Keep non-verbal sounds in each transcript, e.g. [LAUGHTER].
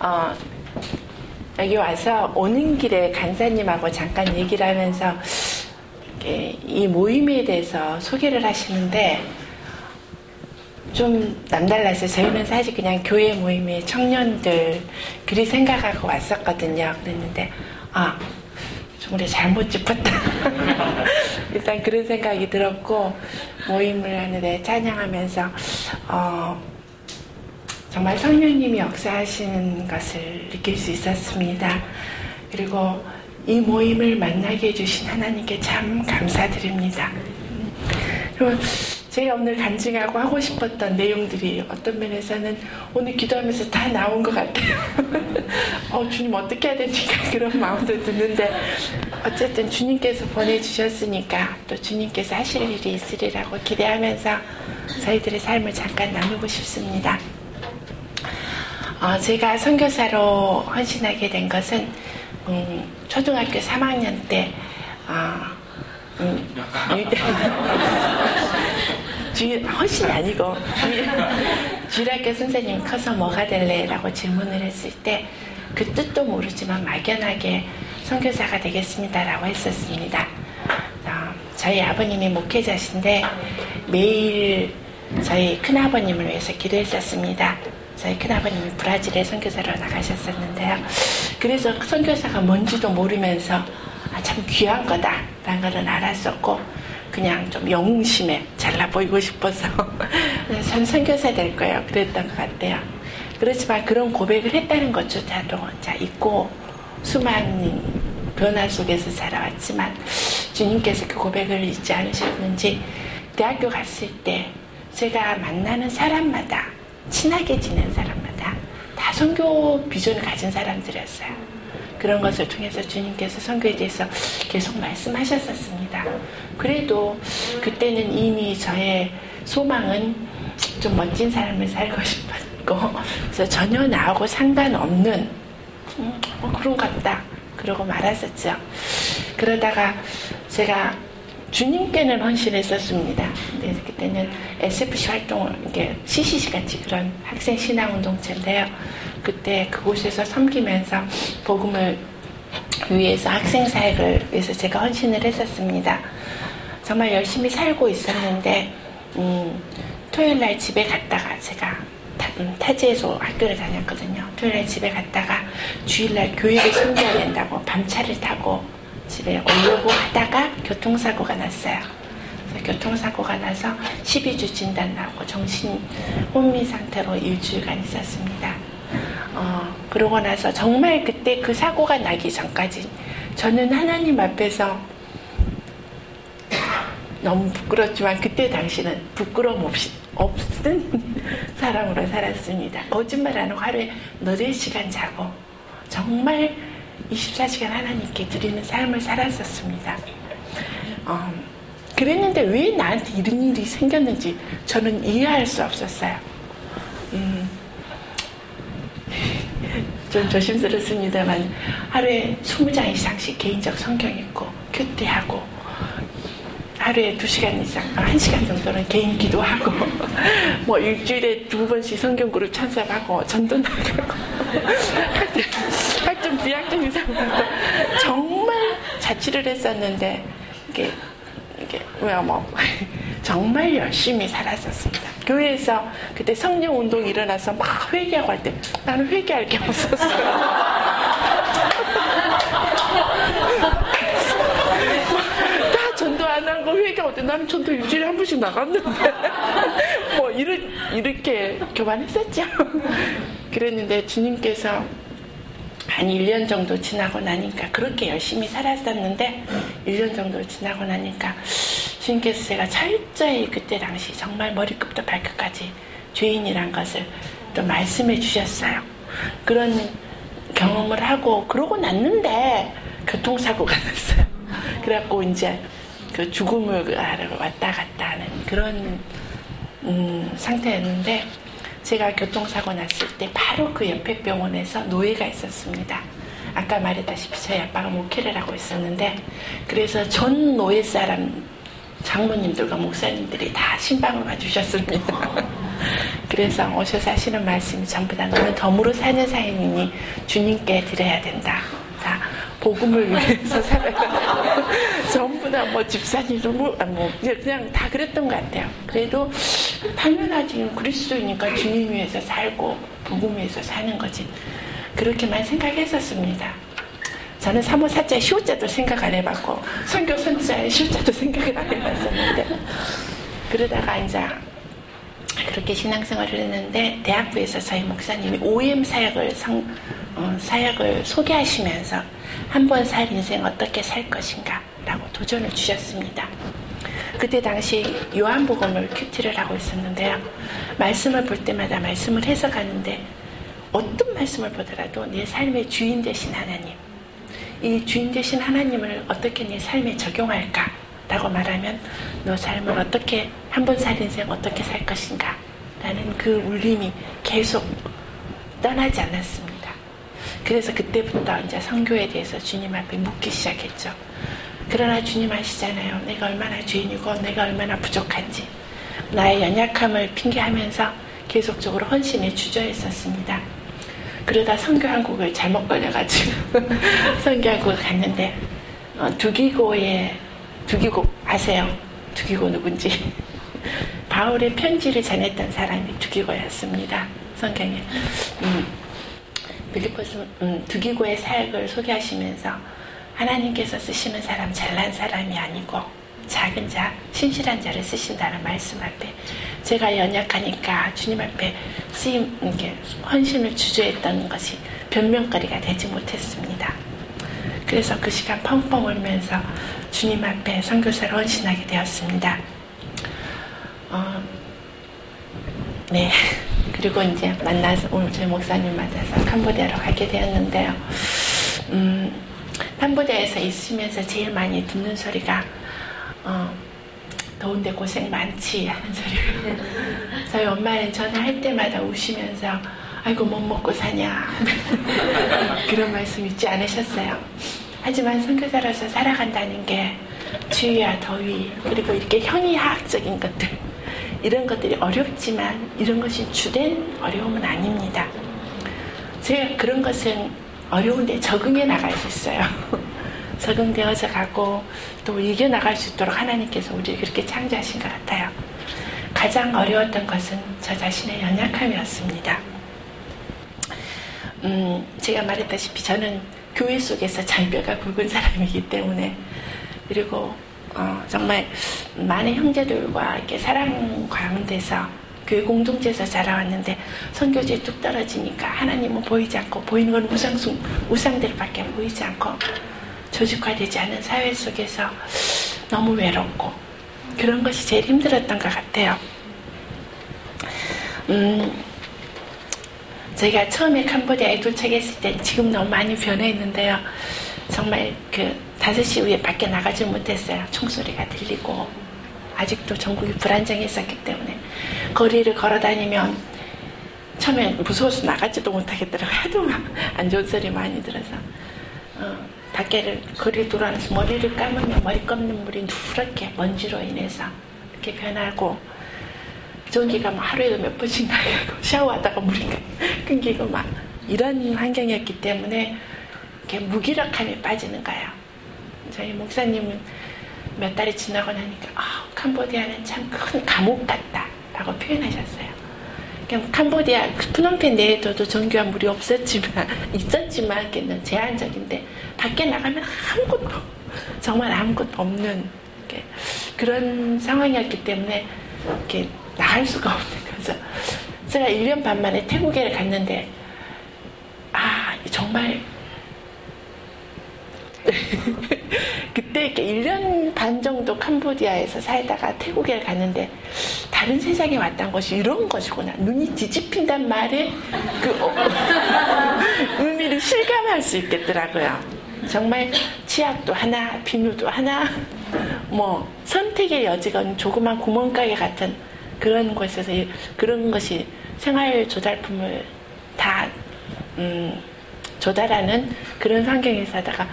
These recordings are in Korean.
어, 여기 와서 오는 길에 간사님하고 잠깐 얘기를 하면서 이 모임에 대해서 소개를 하시는데 좀 남달랐어요. 저희는 사실 그냥 교회 모임의 청년들 그리 생각하고 왔었거든요. 그랬는데 아, 좀 우리 잘못 짚었다. [LAUGHS] 일단 그런 생각이 들었고 모임을 하는데 찬양하면서 어, 정말 성령님이 역사하시는 것을 느낄 수 있었습니다. 그리고 이 모임을 만나게 해주신 하나님께 참 감사드립니다. 그리고 제가 오늘 간증하고 하고 싶었던 내용들이 어떤 면에서는 오늘 기도하면서 다 나온 것 같아요. [LAUGHS] 어, 주님 어떻게 해야 되니까 [LAUGHS] 그런 마음도 드는데 어쨌든 주님께서 보내주셨으니까 또 주님께서 하실 일이 있으리라고 기대하면서 저희들의 삶을 잠깐 나누고 싶습니다. 어, 제가 선교사로 헌신하게 된 것은 음, 초등학교 3학년 때 어, 음, [LAUGHS] 주, 헌신이 아니고 주일학교 선생님 커서 뭐가 될래? 라고 질문을 했을 때 그 뜻도 모르지만 막연하게 선교사가 되겠습니다 라고 했었습니다. 어, 저희 아버님이 목회자신데 매일 저희 큰아버님을 위해서 기도했었습니다. 저희 큰아버님이 브라질에 선교사로 나가셨었는데요. 그래서 선교사가 뭔지도 모르면서 아, 참 귀한 거다라는 것은 알았었고 그냥 좀 영웅심에 잘나 보이고 싶어서 [LAUGHS] 전 선교사 될 거예요. 그랬던 것 같아요. 그렇지만 그런 고백을 했다는 것조차도 자 있고 수많은 변화 속에서 살아왔지만 주님께서 그 고백을 잊지 않으셨는지 대학교 갔을 때 제가 만나는 사람마다 친하게 지낸 사람마다 다 선교 비전을 가진 사람들이었어요. 그런 것을 통해서 주님께서 선교에 대해서 계속 말씀하셨었습니다. 그래도 그때는 이미 저의 소망은 좀 멋진 삶을 살고 [LAUGHS] 싶었고, 그래서 전혀 나하고 상관없는, 음, 뭐 그런 것 같다. 그러고 말았었죠. 그러다가 제가 주님께는 헌신했었습니다. 근데 그때는 SFC 활동을, 이게 CCC 같이 그런 학생 신앙 운동체인데요. 그때 그곳에서 섬기면서 복음을 위해서 학생 사역을 위해서 제가 헌신을 했었습니다. 정말 열심히 살고 있었는데, 음, 토요일 날 집에 갔다가 제가 타, 음, 타지에서 학교를 다녔거든요. 토요일 날 집에 갔다가 주일날 교회를 섬겨야 된다고 밤차를 타고 집에 오려고 하다가 교통사고가 났어요. 교통사고가 나서 12주 진단 나오고 정신 혼미 상태로 일주일간 있었습니다. 어, 그러고 나서 정말 그때 그 사고가 나기 전까지 저는 하나님 앞에서 너무 부끄럽지만 그때 당시는 부끄러움 없이 없은 [LAUGHS] 사람으로 살았습니다. 거짓말 안 하고 하루에 8시간 자고 정말 24시간 하나님께 드리는 삶을 살았었습니다. 어, 그랬는데 왜 나한테 이런 일이 생겼는지 저는 이해할 수 없었어요. 음, 좀 조심스럽습니다만 하루에 20장 이상씩 개인적 성경 읽고 큐티하고 하루에 2시간 이상, 1시간 정도는 개인 기도하고 [LAUGHS] 뭐 일주일에 두 번씩 성경 그룹 찬사하고 전도 나가고 [LAUGHS] 학점 비학점 이상 정말 자취를 했었는데 이게 이게 왜뭐 [LAUGHS] 정말 열심히 살았었습니다. 교회에서 그때 성령 운동 일어나서 막 회개하고 할 때 나는 회개할 게 없었어요. 안 하고 회개 어때? 나는 전도 일주일에 한 번씩 나갔는데. [LAUGHS] 뭐, 이렇, 이렇게 교만했었죠. [LAUGHS] 그랬는데 주님께서 한 1년 정도 지나고 나니까 그렇게 열심히 살았었는데 1년 정도 지나고 나니까 주님께서 제가 철저히 그때 당시 정말 머리끝부터 발끝까지 죄인이란 것을 또 말씀해 주셨어요. 그런 경험을 하고 그러고 났는데 교통사고가 [LAUGHS] 났어요. 그래갖고 이제 그 죽음을 왔다 갔다 하는 그런 음, 상태였는데 제가 교통사고 났을 때 바로 그 옆에 병원에서 노예가 있었습니다. 아까 말했다시피 저희 아빠가 목회를 하고 있었는데 그래서 전 노예 사람 장로님들과 목사님들이 다 신방을 와주셨습니다. [LAUGHS] 그래서 오셔서 하시는 말씀이 전부 다 너는 덤으로 사는 사인이니 주님께 드려야 된다. 다 복음을 위해서 살아가 전부 다 뭐 집사님 너무 아, 뭐 그냥 다 그랬던 것 같아요. 그래도 당연하지 그리스도이니까 주님 위해서 살고 복음 위해서 사는 거지. 그렇게만 생각했었습니다. 저는 3호 사자 시호자도 생각 안 해봤고 선교 선자의 시호자도 생각을 안 해봤었는데 그러다가 이제 그렇게 신앙생활을 했는데 대학부에서 저희 목사님이 OM 사역을 성, 어, 사역을 소개하시면서 한 번 살 인생 어떻게 살 것인가 라고 도전을 주셨습니다. 그때 당시 요한복음을 큐티를 하고 있었는데요. 말씀을 볼 때마다 말씀을 해석하는데 어떤 말씀을 보더라도 내 삶의 주인 되신 하나님 이 주인 되신 하나님을 어떻게 내 삶에 적용할까? 라고 말하면 너 삶을 어떻게 한 번 살 인생 어떻게 살 것인가? 라는 그 울림이 계속 떠나지 않았습니다. 그래서 그때부터 이제 성교에 대해서 주님 앞에 묻기 시작했죠. 그러나 주님 아시잖아요. 내가 얼마나 죄인이고 내가 얼마나 부족한지 나의 연약함을 핑계하면서 계속적으로 헌신에 주저했었습니다. 그러다 성교 한국을 잘못 걸려가지고 [LAUGHS] 성교 한국을 갔는데 어, 두기고의 두기고 아세요? 두기고 누군지 [LAUGHS] 바울의 편지를 전했던 사람이 두기고였습니다. 성경에 음, 빌리포스 음, 두기고의 사역을 소개하시면서 하나님께서 쓰시는 사람 잘난 사람이 아니고 작은 자, 신실한 자를 쓰신다는 말씀 앞에 제가 연약하니까 주님 앞에 쓰임, 이게 헌신을 주저했던 것이 변명거리가 되지 못했습니다. 그래서 그 시간 펑펑 울면서 주님 앞에 선교사를 헌신하게 되었습니다. 어, 네. [LAUGHS] 그리고 이제 만나서 오늘 저희 목사님 만나서 캄보디아로 가게 되었는데요. 음, 캄보디아에서 있으면서 제일 많이 듣는 소리가 어, 더운데 고생 많지 하는 소리를 저희 엄마는 전화할 때마다 우시면서 아이고 못 먹고 사냐 [LAUGHS] 그런 말씀 잊지 않으셨어요. 하지만 선교사로서 살아간다는 게 추위와 더위 그리고 이렇게 현이학적인 것들 이런 것들이 어렵지만 이런 것이 주된 어려움은 아닙니다. 제가 그런 것은 어려운데 적응해 나갈 수 있어요. [LAUGHS] 적응되어져 가고 또 이겨나갈 수 있도록 하나님께서 우리를 그렇게 창조하신 것 같아요. 가장 어려웠던 것은 저 자신의 연약함이었습니다. 음, 제가 말했다시피 저는 교회 속에서 장뼈가 굵은 사람이기 때문에 그리고 어, 정말 많은 형제들과 이렇게 사랑 가운데서 교회 공동체에서 자라왔는데 선교지에 뚝 떨어지니까 하나님은 보이지 않고 보이는 건 우상숭 우상들밖에 보이지 않고 조직화되지 않은 사회 속에서 너무 외롭고 그런 것이 제일 힘들었던 것 같아요. 음, 저희가 처음에 캄보디아에 도착했을 때 지금 너무 많이 변해 있는데요. 정말 그 5시 후에 밖에 나가지 못했어요. 총소리가 들리고 아직도 전국이 불안정했었기 때문에 거리를 걸어 다니면 처음에 무서워서 나가지도 못하겠더라고요. [LAUGHS] 하도 안 좋은 소리 많이 들어서 어, 밖에를 거리 돌아서 머리를 감으면 머리 감는 물이 누렇게 먼지로 인해서 이렇게 변하고 전기가 막 하루에도 몇 번씩 나가고 [LAUGHS] 샤워하다가 물이 끊기고 막 이런 환경이었기 때문에 이렇게 무기력함이 빠지는 거예요. 저희 목사님은 몇 달이 지나고 나니까 아, 캄보디아는 참 큰 감옥 같다 라고 표현하셨어요. 캄보디아 프놈펜 내에도 전기와 물이 없었지만 [LAUGHS] 있었지만 걔는 제한적인데 밖에 나가면 아무것도 정말 아무것도 없는 그런 상황이었기 때문에 이렇게 나갈 수가 없는 거죠. 제가 1년 반 만에 태국에 갔는데 아 정말 [LAUGHS] 그때 이렇게 1년 반 정도 캄보디아에서 살다가 태국에 갔는데 다른 세상에 왔다는 것이 이런 것이구나. 눈이 뒤집힌단 말에 그 어, [LAUGHS] 의미를 실감할 수 있겠더라고요. 정말 치약도 하나, 비누도 하나, 뭐 선택의 여지가 조그만 구멍가게 같은 그런 곳에서 그런 것이 생활 조달품을 다 음, 조달하는 그런 환경에서 하다가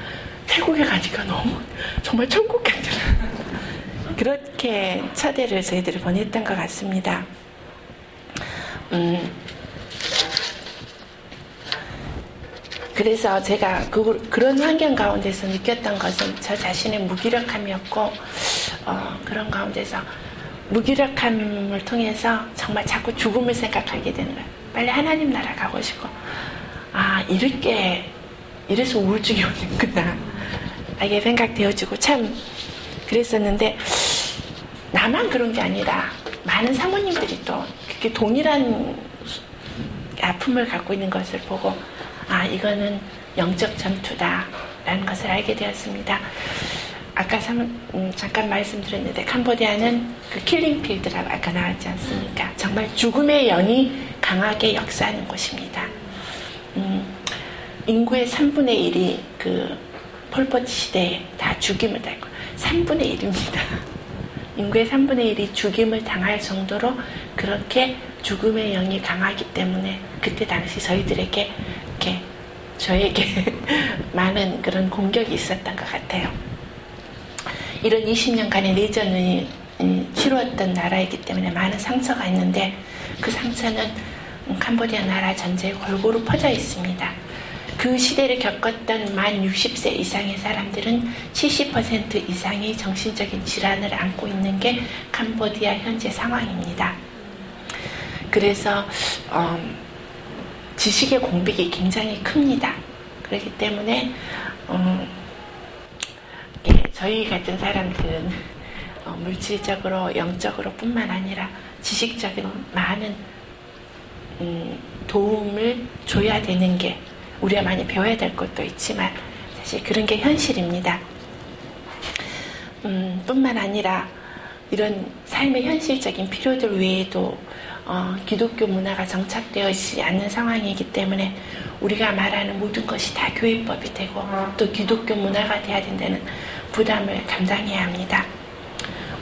태국에 가니까 너무 정말 천국 같은 그렇게 차대를 저희들이 보냈던 것 같습니다. 음, 그래서 제가 그, 그런 환경 가운데서 느꼈던 것은 저 자신의 무기력함이었고 어, 그런 가운데서 무기력함을 통해서 정말 자꾸 죽음을 생각하게 되는 거예요. 빨리 하나님 나라 가고 싶고 아 이렇게 이래서 우울증이 오는구나 이게 생각되어지고 참 그랬었는데 나만 그런 게 아니라 많은 사모님들이 또 그렇게 동일한 아픔을 갖고 있는 것을 보고 아 이거는 영적 전투다라는 것을 알게 되었습니다. 아까 삼, 음, 잠깐 말씀드렸는데 캄보디아는 그 킬링필드라고 아까 나왔지 않습니까? 정말 죽음의 영이 강하게 역사하는 곳입니다. 음, 인구의 3분의 1이 그 폴포트 시대에 다 죽임을 당고 3분의 1입니다. 인구의 3분의 1이 죽임을 당할 정도로 그렇게 죽음의 영이 강하기 때문에 그때 당시 저희들에게 이렇게 저에게 [LAUGHS] 많은 그런 공격이 있었던 것 같아요. 이런 20년간의 내전이 치루었던 나라이기 때문에 많은 상처가 있는데 그 상처는 캄보디아 나라 전체에 골고루 퍼져 있습니다. 그 시대를 겪었던 만 60세 이상의 사람들은 70% 이상의 정신적인 질환을 안고 있는 게 캄보디아 현재 상황입니다. 그래서 어, 지식의 공백이 굉장히 큽니다. 그렇기 때문에 어, 예, 저희 같은 사람들은 어, 물질적으로 영적으로 뿐만 아니라 지식적인 많은 음, 도움을 줘야 되는 게 우리가 많이 배워야 될 것도 있지만 사실 그런 게 현실입니다. 음, 뿐만 아니라 이런 삶의 현실적인 필요들 외에도 어, 기독교 문화가 정착되어 있지 않는 상황이기 때문에 우리가 말하는 모든 것이 다 교회법이 되고 또 기독교 문화가 돼야 된다는 부담을 감당해야 합니다.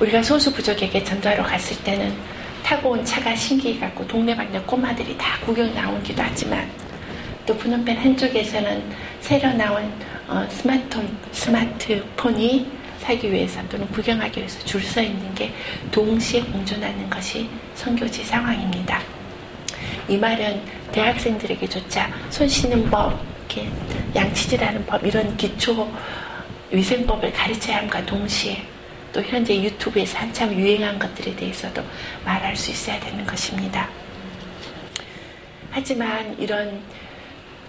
우리가 소수 부족에게 전도하러 갔을 때는 타고 온 차가 신기 갖고 동네방네 꼬마들이 다 구경 나오기도 하지만 또 푸놈펜 한쪽에서는 새로 나온 어, 스마트폰, 스마트폰이 사기 위해서 또는 구경하기 위해서 줄 서 있는 게 동시에 공존하는 것이 선교지 상황입니다. 이 말은 대학생들에게조차 손 씻는 법, 이렇게 양치질하는 법 이런 기초 위생법을 가르쳐야 함과 동시에 또 현재 유튜브에서 한참 유행한 것들에 대해서도 말할 수 있어야 되는 것입니다. 하지만 이런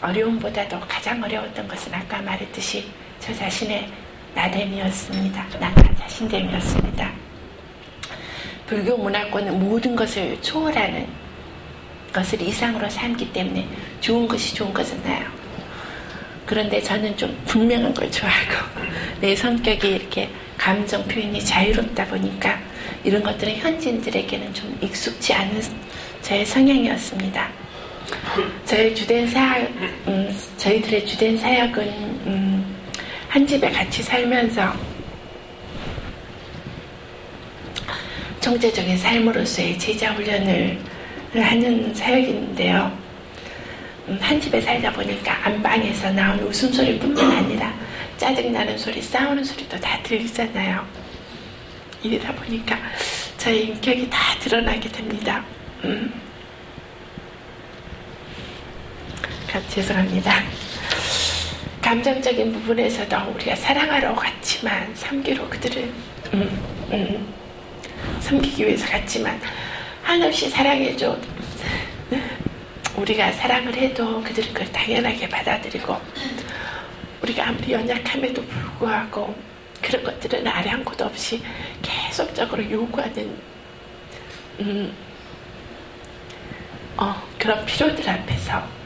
어려움보다도 가장 어려웠던 것은 아까 말했듯이 저 자신의 나됨이었습니다. 나 자신됨이었습니다. 불교 문화권은 모든 것을 초월하는 것을 이상으로 삼기 때문에 좋은 것이 좋은 거잖아요. 그런데 저는 좀 분명한 걸 좋아하고 [LAUGHS] 내 성격이 이렇게 감정 표현이 자유롭다 보니까 이런 것들은 현지인들에게는 좀 익숙지 않은 저의 성향이었습니다. 저희 주된 사역, 음, 저희들의 주된 사역은 음, 한 집에 같이 살면서 총체적인 삶으로서의 제자 훈련을 하는 사역인데요. 음, 한 집에 살다 보니까 안방에서 나온 웃음소리뿐만 아니라 짜증나는 소리, 싸우는 소리도 다 들리잖아요. 이러다 보니까 저의 인격이 다 드러나게 됩니다. 음. 죄송합니다. 감정적인 부분에서도 우리가 사랑하러 갔지만 섬기로 그들을 음, 음, 섬기기 위해서 갔지만 한없이 사랑해줘 우리가 사랑을 해도 그들은 그걸 당연하게 받아들이고 우리가 아무리 연약함에도 불구하고 그런 것들은 아량곳 없이 계속적으로 요구하는 음, 어, 그런 필요들 앞에서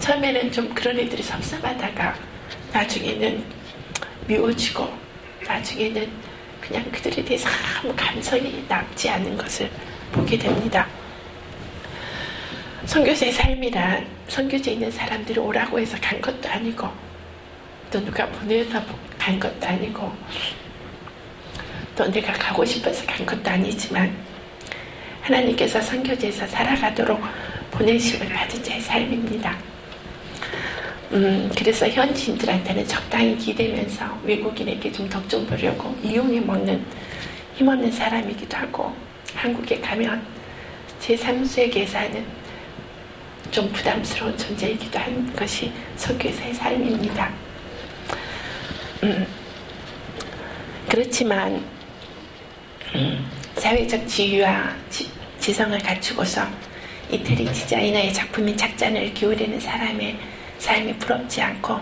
처음에는 좀 그런 애들이 섭섭하다가 나중에는 미워지고 나중에는 그냥 그들에 대해서 아무 감성이 남지 않는 것을 보게 됩니다. 선교사의 삶이란 선교지에 있는 사람들이 오라고 해서 간 것도 아니고 또 누가 보내서 간 것도 아니고 또 내가 가고 싶어서 간 것도 아니지만 하나님께서 선교지에서 살아가도록 보내심을 받은 자의 삶입니다. 음, 그래서 현지인들한테는 적당히 기대면서 외국인에게 좀 덕 좀 보려고 이용해 먹는 힘없는 사람이기도 하고 한국에 가면 제3세계에서는 좀 부담스러운 존재이기도 한 것이 선교사의 삶입니다. 음, 그렇지만 음, 사회적 지위와 지, 지성을 갖추고서 이태리 디자이너의 작품인 작전을 기울이는 사람의 삶이 부럽지 않고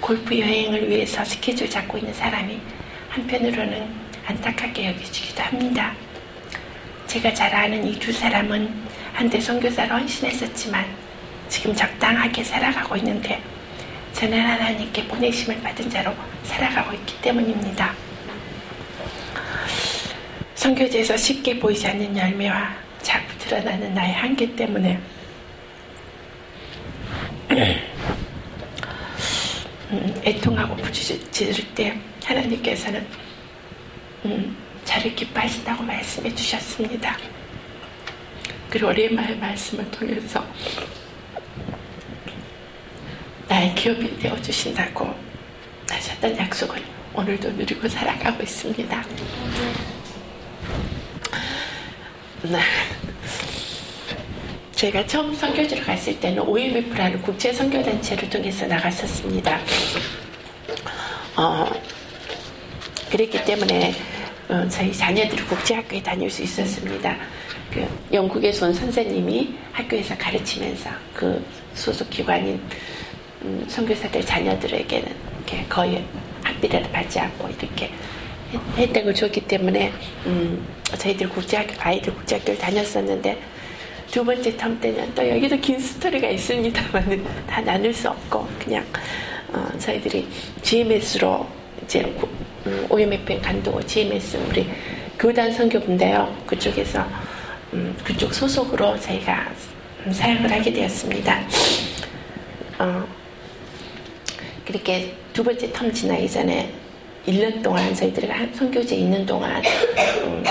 골프 여행을 위해서 스케줄 잡고 있는 사람이 한편으로는 안타깝게 여겨지기도 합니다. 제가 잘 아는 이 두 사람은 한때 선교사로 헌신했었지만 지금 적당하게 살아가고 있는데 저는 하나님께 보내심을 받은 자로 살아가고 있기 때문입니다. 선교지에서 쉽게 보이지 않는 열매와 자꾸 드러나는 나의 한계 때문에 음, 애통하고 부주짖을 때 하나님께서는 음, 저를 기뻐하신다고 말씀해 주셨습니다. 그리고 오랜만에 말씀을 통해서 나의 기업이 되어 주신다고 하셨던 약속을 오늘도 누리고 살아가고 있습니다. 네. 제가 처음 선교지로 갔을 때는 OMF라는 국제 선교단체를 통해서 나갔었습니다. 어, 그랬기 때문에 어, 저희 자녀들이 국제학교에 다닐 수 있었습니다. 그 영국에서 온 선생님이 학교에서 가르치면서 그 소속 기관인 음, 선교사들 자녀들에게는 거의 학비를 받지 않고 이렇게 혜택을 줬기 때문에 음, 저희들 국제학교 아이들 국제학교를 다녔었는데 두 번째 텀 때는 또 여기도 긴 스토리가 있습니다만 다 나눌 수 없고 그냥 어, 저희들이 GMS로 이제 음, OMFN 간도 GMS 우리 교단 선교부인데요 그쪽에서 음, 그쪽 소속으로 저희가 사역을 하게 되었습니다. 어, 그렇게 두 번째 텀 지나기 전에 1년 동안 저희들이 선교지에 있는 동안 음,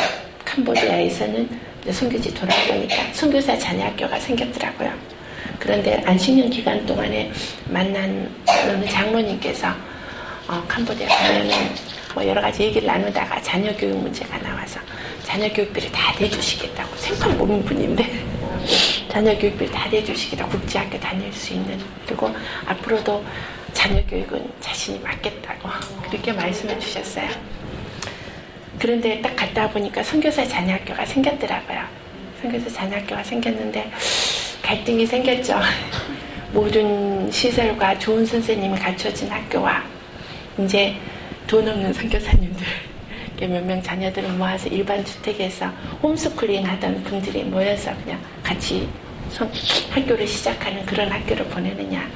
캄보디아에서는 선교지 돌아보니까 선교사 자녀 학교가 생겼더라고요. 그런데 안식년 기간 동안에 만난 어느 장로님께서 어, 캄보디아 가면은 뭐 여러 가지 얘기를 나누다가 자녀 교육 문제가 나와서 자녀 교육비를 다 대주시겠다고 생판 모르는 분인데 자녀 교육비를 다 대주시기라 국제학교 다닐 수 있는 그리고 앞으로도 자녀 교육은 자신이 맡겠다고 그렇게 말씀해 주셨어요. 그런데 딱 갔다 보니까 선교사 자녀학교가 생겼더라고요. 선교사 자녀학교가 생겼는데 갈등이 생겼죠. [LAUGHS] 모든 시설과 좋은 선생님이 갖춰진 학교와 이제 돈 없는 선교사님들 몇 명 자녀들을 모아서 일반 주택에서 홈스쿨링 하던 분들이 모여서 그냥 같이 학교를 시작하는 그런 학교를 보내느냐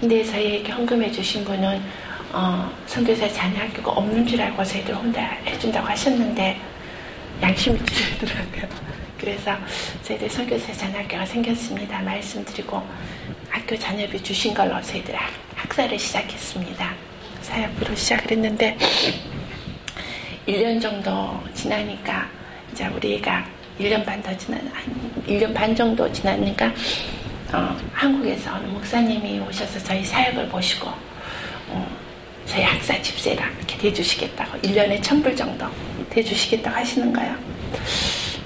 근데 저희에게 헌금해 주신 분은 어, 선교사 자녀 학교가 없는 줄 알고 저희들 혼자 해준다고 하셨는데 양심이 드시더라고요. [LAUGHS] 그래서 저희들 선교사 자녀 학교가 생겼습니다. 말씀드리고 학교 자녀비 주신 걸로 저희들 학, 학사를 시작했습니다. 사역부로 시작을 했는데 1년 정도 지나니까 이제 우리 애가 1년 반더한 1년 반 정도 지나니까 어, 한국에서 어느 목사님이 오셔서 저희 사역을 보시고 어, 저희 학사 집세랑 이렇게 대주시겠다고 1년에 천불 정도 대주시겠다고 하시는 거예요.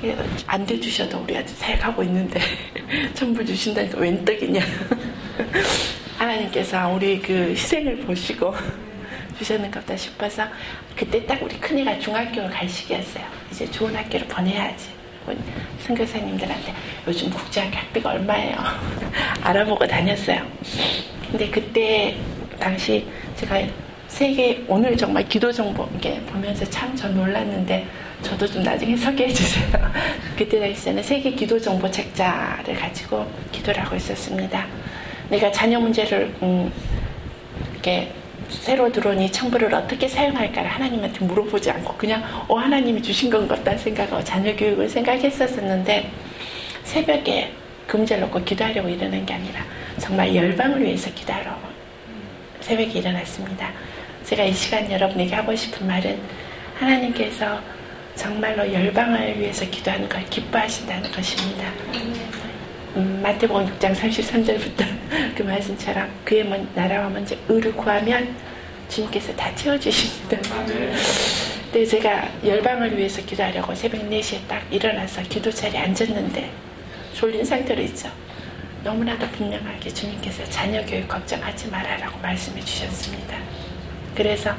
예, 안 대주셔도 우리 아직 사역하고 있는데 [LAUGHS] 천불 주신다니까 웬 떡이냐. [LAUGHS] 하나님께서 우리 그 희생을 보시고 [LAUGHS] 주셨는가 보다 싶어서 그때 딱 우리 큰애가 중학교를 갈 시기였어요. 이제 좋은 학교를 보내야지. 선교사님들한테 요즘 국제학교 학비가 얼마예요? 알아보고 다녔어요. 근데 그때 당시 제가 세계 오늘 정말 기도 정보 이게 보면서 참 저 놀랐는데 저도 좀 나중에 소개해 주세요. [LAUGHS] 그때 당시에는 세계 기도 정보 책자를 가지고 기도를 하고 있었습니다. 내가 자녀 문제를 음, 이렇게 새로 들어온 이 청부를 어떻게 사용할까를 하나님한테 물어보지 않고 그냥 어 하나님이 주신 건 같다 생각하고 자녀 교육을 생각했었었는데 새벽에 금절 놓고 기도하려고 일어난 게 아니라 정말 열방을 위해서 기도하러 새벽에 일어났습니다. 제가 이 시간 여러분에게 하고 싶은 말은 하나님께서 정말로 열방을 위해서 기도하는 걸 기뻐하신다는 것입니다. 음, 마태복음 6장 33절부터 [LAUGHS] 그 말씀처럼 그의 나라와 먼저 의를 구하면 주님께서 다 채워주십니다. 근데 제가 열방을 위해서 기도하려고 새벽 4시에 딱 일어나서 기도 자리에 앉았는데 졸린 상태로 있죠. 너무나도 분명하게 주님께서 자녀 교육 걱정하지 말아라고 말씀해 주셨습니다. 그래서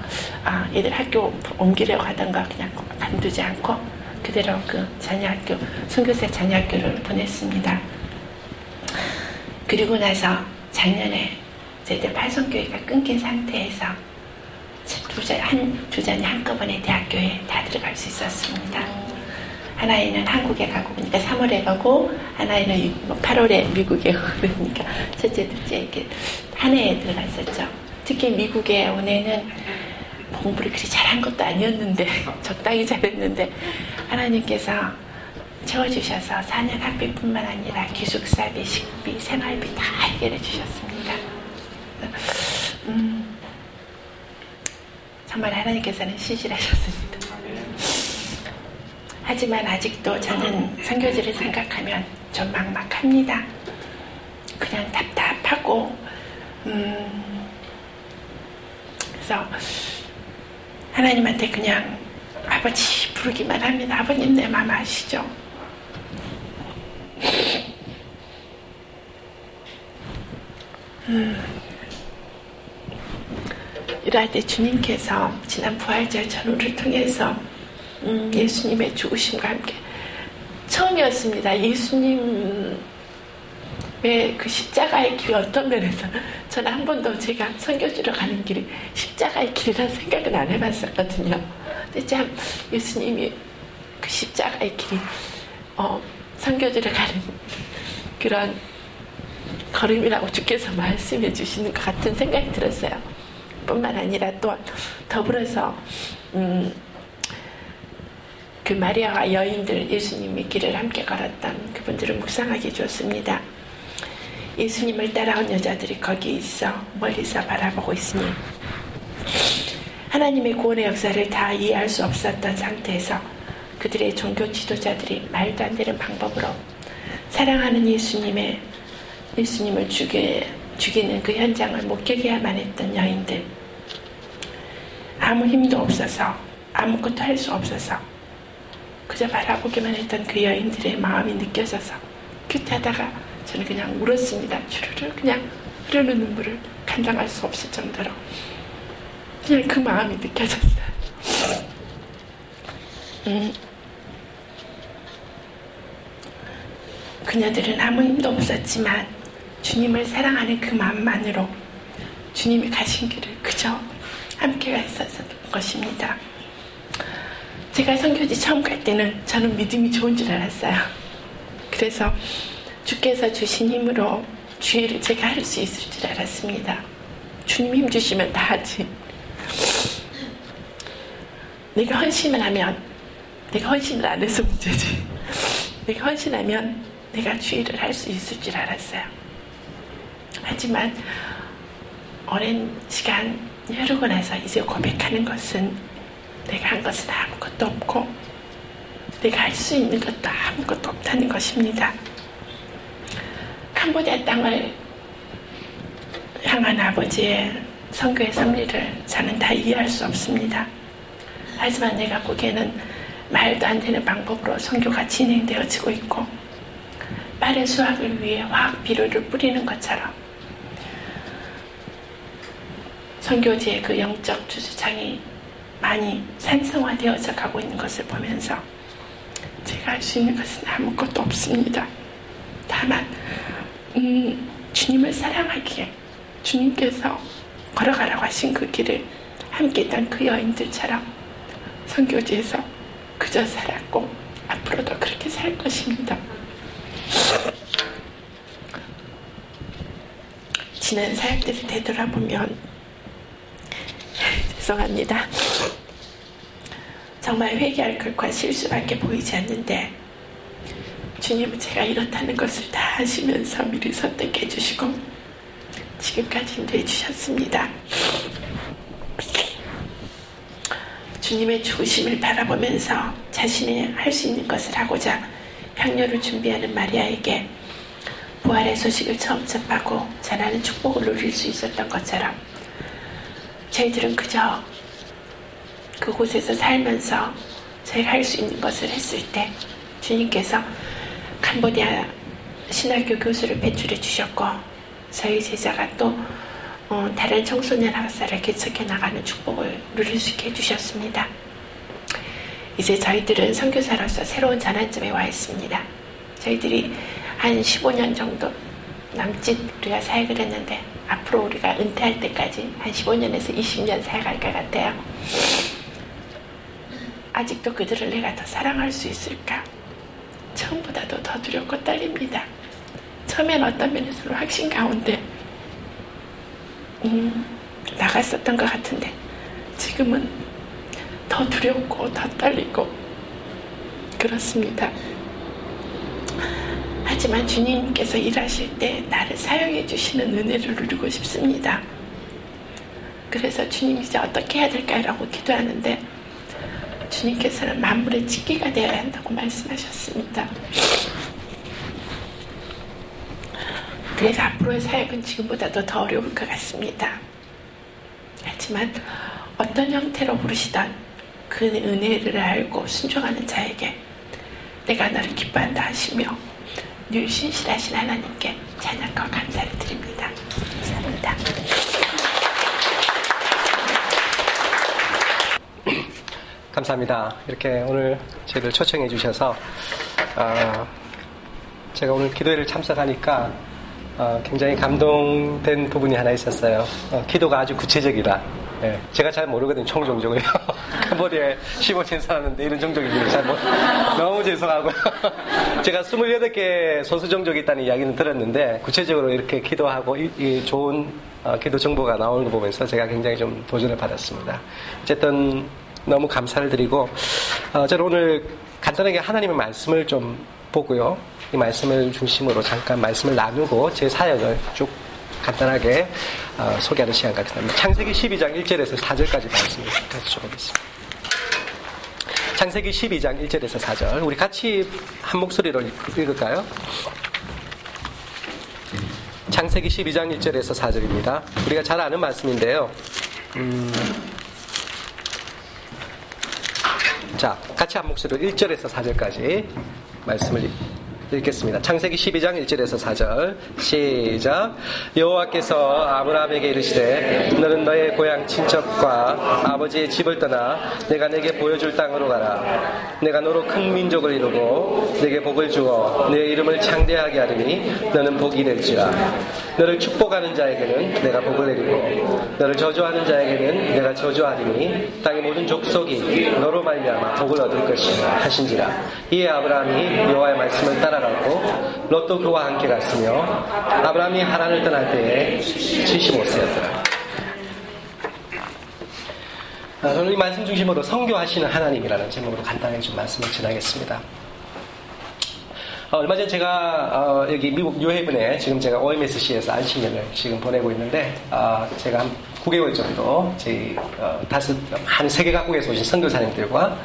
아, 애들 학교 옮기려고 하던가 그냥 간두지 않고 그대로 그 자녀 학교, 선교사 자녀 학교를 보냈습니다. 그리고 나서 작년에 이제 팔성교회가 끊긴 상태에서 두자, 한 주전이 한꺼번에 대학교에 다 들어갈 수 있었습니다. 하나에는 한국에 가고 그러니까 3월에 가고 하나에는 8월에 뭐 미국에 가고 그러니까 첫째 둘째 이렇게 한 해에 들어갔었죠. 특히 미국에 온 애는 공부를 그리 잘한 것도 아니었는데 [LAUGHS] 적당히 잘했는데 하나님께서 채워주셔서 4년 학비뿐만 아니라 기숙사비, 식비, 생활비 다 해결해 주셨습니다. 음, 정말 하나님께서는 신실하셨습니다. 하지만 아직도 저는 선교지를 생각하면 좀 막막합니다. 그냥 답답하고 음, 그래서 하나님한테 그냥 아버지 부르기만 합니다. 아버님 내 마음 아시죠? 음, 이럴 때 주님께서 지난 부활절 전후를 통해서 음, 예수님의 죽으심과 함께 처음이었습니다. 예수님 의그 십자가의 길이 어떤 면에서 저는 한 번도 제가 선교지로 가는 길이 십자가의 길이라는 생각은 안 해봤었거든요. 근데 참 예수님이 그 십자가의 길이 어, 선교지를 가는 그런 걸음이라고 주께서 말씀해 주시는 것 같은 생각이 들었어요. 뿐만 아니라 또 더불어서 음, 그 마리아와 여인들 예수님의 길을 함께 걸었던 그분들을 묵상하게 줬습니다. 예수님을 따라온 여자들이 거기 있어 멀리서 바라보고 있으니 하나님의 구원의 역사를 다 이해할 수 없었던 상태에서 그들의 종교 지도자들이 말도 안 되는 방법으로 사랑하는 예수님의 예수님을 죽이, 죽이는 그 현장을 목격해야만 했던 여인들. 아무 힘도 없어서 아무것도 할 수 없어서 그저 바라보기만 했던 그 여인들의 마음이 느껴져서 큐트하다가 저는 그냥 울었습니다. 주르르 그냥 흐르는 눈물을 감당할 수 없을 정도로 그냥 그 마음이 느껴졌어요. 음. 그녀들은 아무 힘도 없었지만 주님을 사랑하는 그 마음만으로 주님이 가신 길을 그저 함께 가 있었던 것입니다. 제가 선교지 처음 갈 때는 저는 믿음이 좋은 줄 알았어요. 그래서 주께서 주신 힘으로 주의를 제가 할 수 있을 줄 알았습니다. 주님 힘 주시면 다 하지. 내가 헌신을 하면 내가 헌신을 안 해서 문제지. 내가 헌신하면 내가 주의를 할 수 있을 줄 알았어요. 하지만 오랜 시간 흐르고 나서 이제 고백하는 것은 내가 한 것은 아무것도 없고 내가 할 수 있는 것도 아무것도 없다는 것입니다. 캄보디아 땅을 향한 아버지의 선교의 섭리를 저는 다 이해할 수 없습니다. 하지만 내가 보기에는 말도 안 되는 방법으로 선교가 진행되어지고 있고 빠른 수확을 위해 화학 비료를 뿌리는 것처럼 선교지의 그 영적 주주창이 많이 산성화되어져 가고 있는 것을 보면서 제가 할 수 있는 것은 아무것도 없습니다. 다만 음, 주님을 사랑하기에 주님께서 걸어가라고 하신 그 길을 함께 했던 그 여인들처럼 선교지에서 그저 살았고 앞으로도 그렇게 살 것입니다. 지난 사역들을 되돌아보면 [LAUGHS] 죄송합니다. 정말 회개할 것과 실수밖에 보이지 않는데 주님은 제가 이렇다는 것을 다 하시면서 미리 선택해 주시고 지금까지 인도해 주셨습니다. 주님의 주심을 바라보면서 자신이 할 수 있는 것을 하고자 향료를 준비하는 마리아에게 부활의 소식을 처음 접하고 전하는 축복을 누릴 수 있었던 것처럼 저희들은 그저 그곳에서 살면서 저희가 할 수 있는 것을 했을 때 주님께서 캄보디아 신학교 교수를 배출해 주셨고 저희 제자가 또 어, 다른 청소년 학사를 개척해 나가는 축복을 누릴 수 있게 해주셨습니다. 이제 저희들은 선교사로서 새로운 전환점에 와 있습니다. 저희들이 한 15년 정도 남짓 우리가 사역을 했는데 앞으로 우리가 은퇴할 때까지 한 15년에서 20년 사역할 것 같아요. 아직도 그들을 내가 더 사랑할 수 있을까? 처음보다도 더 두렵고 떨립니다. 처음엔 어떤 면에서는 확신 가운데 음, 나갔었던 것 같은데 지금은 더 두렵고 더 떨리고 그렇습니다. 하지만 주님께서 일하실 때 나를 사용해 주시는 은혜를 누리고 싶습니다. 그래서 주님 이제 어떻게 해야 될까라고 기도하는데 주님께서는 만물의 찍기가 되어야 한다고 말씀하셨습니다. 그래서 앞으로의 사역은 지금보다도 더 어려울 것 같습니다. 하지만 어떤 형태로 부르시던 그 은혜를 알고 순종하는 자에게 내가 너를 기뻐한다 하시며 늘 신실하신 하나님께 찬양과 감사를 드립니다. 감사합니다. 감사합니다. 이렇게 오늘 저희를 초청해 주셔서 어, 제가 오늘 기도회를 참석하니까 어, 굉장히 감동된 부분이 하나 있었어요. 어, 기도가 아주 구체적이다. 예, 제가 잘 모르거든요, 총종족을요. 캄보디아에 15년 살았는데 이런 종족인지 잘 모, 너무 죄송하고요. [LAUGHS] 제가 28개 소수 종족이 있다는 이야기는 들었는데, 구체적으로 이렇게 기도하고 이, 이 좋은 어, 기도 정보가 나오는 거 보면서 제가 굉장히 좀 도전을 받았습니다. 어쨌든 너무 감사를 드리고, 어, 저는 오늘 간단하게 하나님의 말씀을 좀 보고요. 이 말씀을 중심으로 잠깐 말씀을 나누고 제 사역을 쭉 간단하게 어, 소개하는 시간 같습니다. 창세기 12장 1절에서 4절까지 말씀을 같이 보겠습니다. 창세기 12장 1절에서 4절. 우리 같이 한 목소리로 읽을까요? 창세기 12장 1절에서 4절입니다. 우리가 잘 아는 말씀인데요. 음, 자, 같이 한 목소리로 1절에서 4절까지 말씀을 읽겠습니다. 창세기 12장 1절에서 4절. 시작. 여호와께서 아브라함에게 이르시되 너는 너의 고향 친척과 아버지의 집을 떠나 내가 내게 보여줄 땅으로 가라. 내가 너로 큰 민족을 이루고 내게 복을 주어 내 이름을 창대하게 하리니 너는 복이 될지라. 너를 축복하는 자에게는 내가 복을 내리고 너를 저주하는 자에게는 내가 저주하리니 땅의 모든 족속이 너로 말미암아 복을 얻을 것이라 하신지라. 이에 아브라함이 여호와의 말씀을 따라 따라갔고 롯도 그와 함께 갔으며 아브라함이 하란을 떠날 때에 75세였더라. 아, 저는 이 말씀 중심으로 성교하시는 하나님이라는 제목으로 간단히 좀 말씀을 전하겠습니다. 어, 얼마 전 제가 어, 여기 미국 뉴헤븐에 지금 제가 OMSC에서 안식년을 지금 보내고 있는데 어, 제가 한 9개월 정도 저희 어, 다섯 한 세계 각국에서 오신 선교사님들과 아,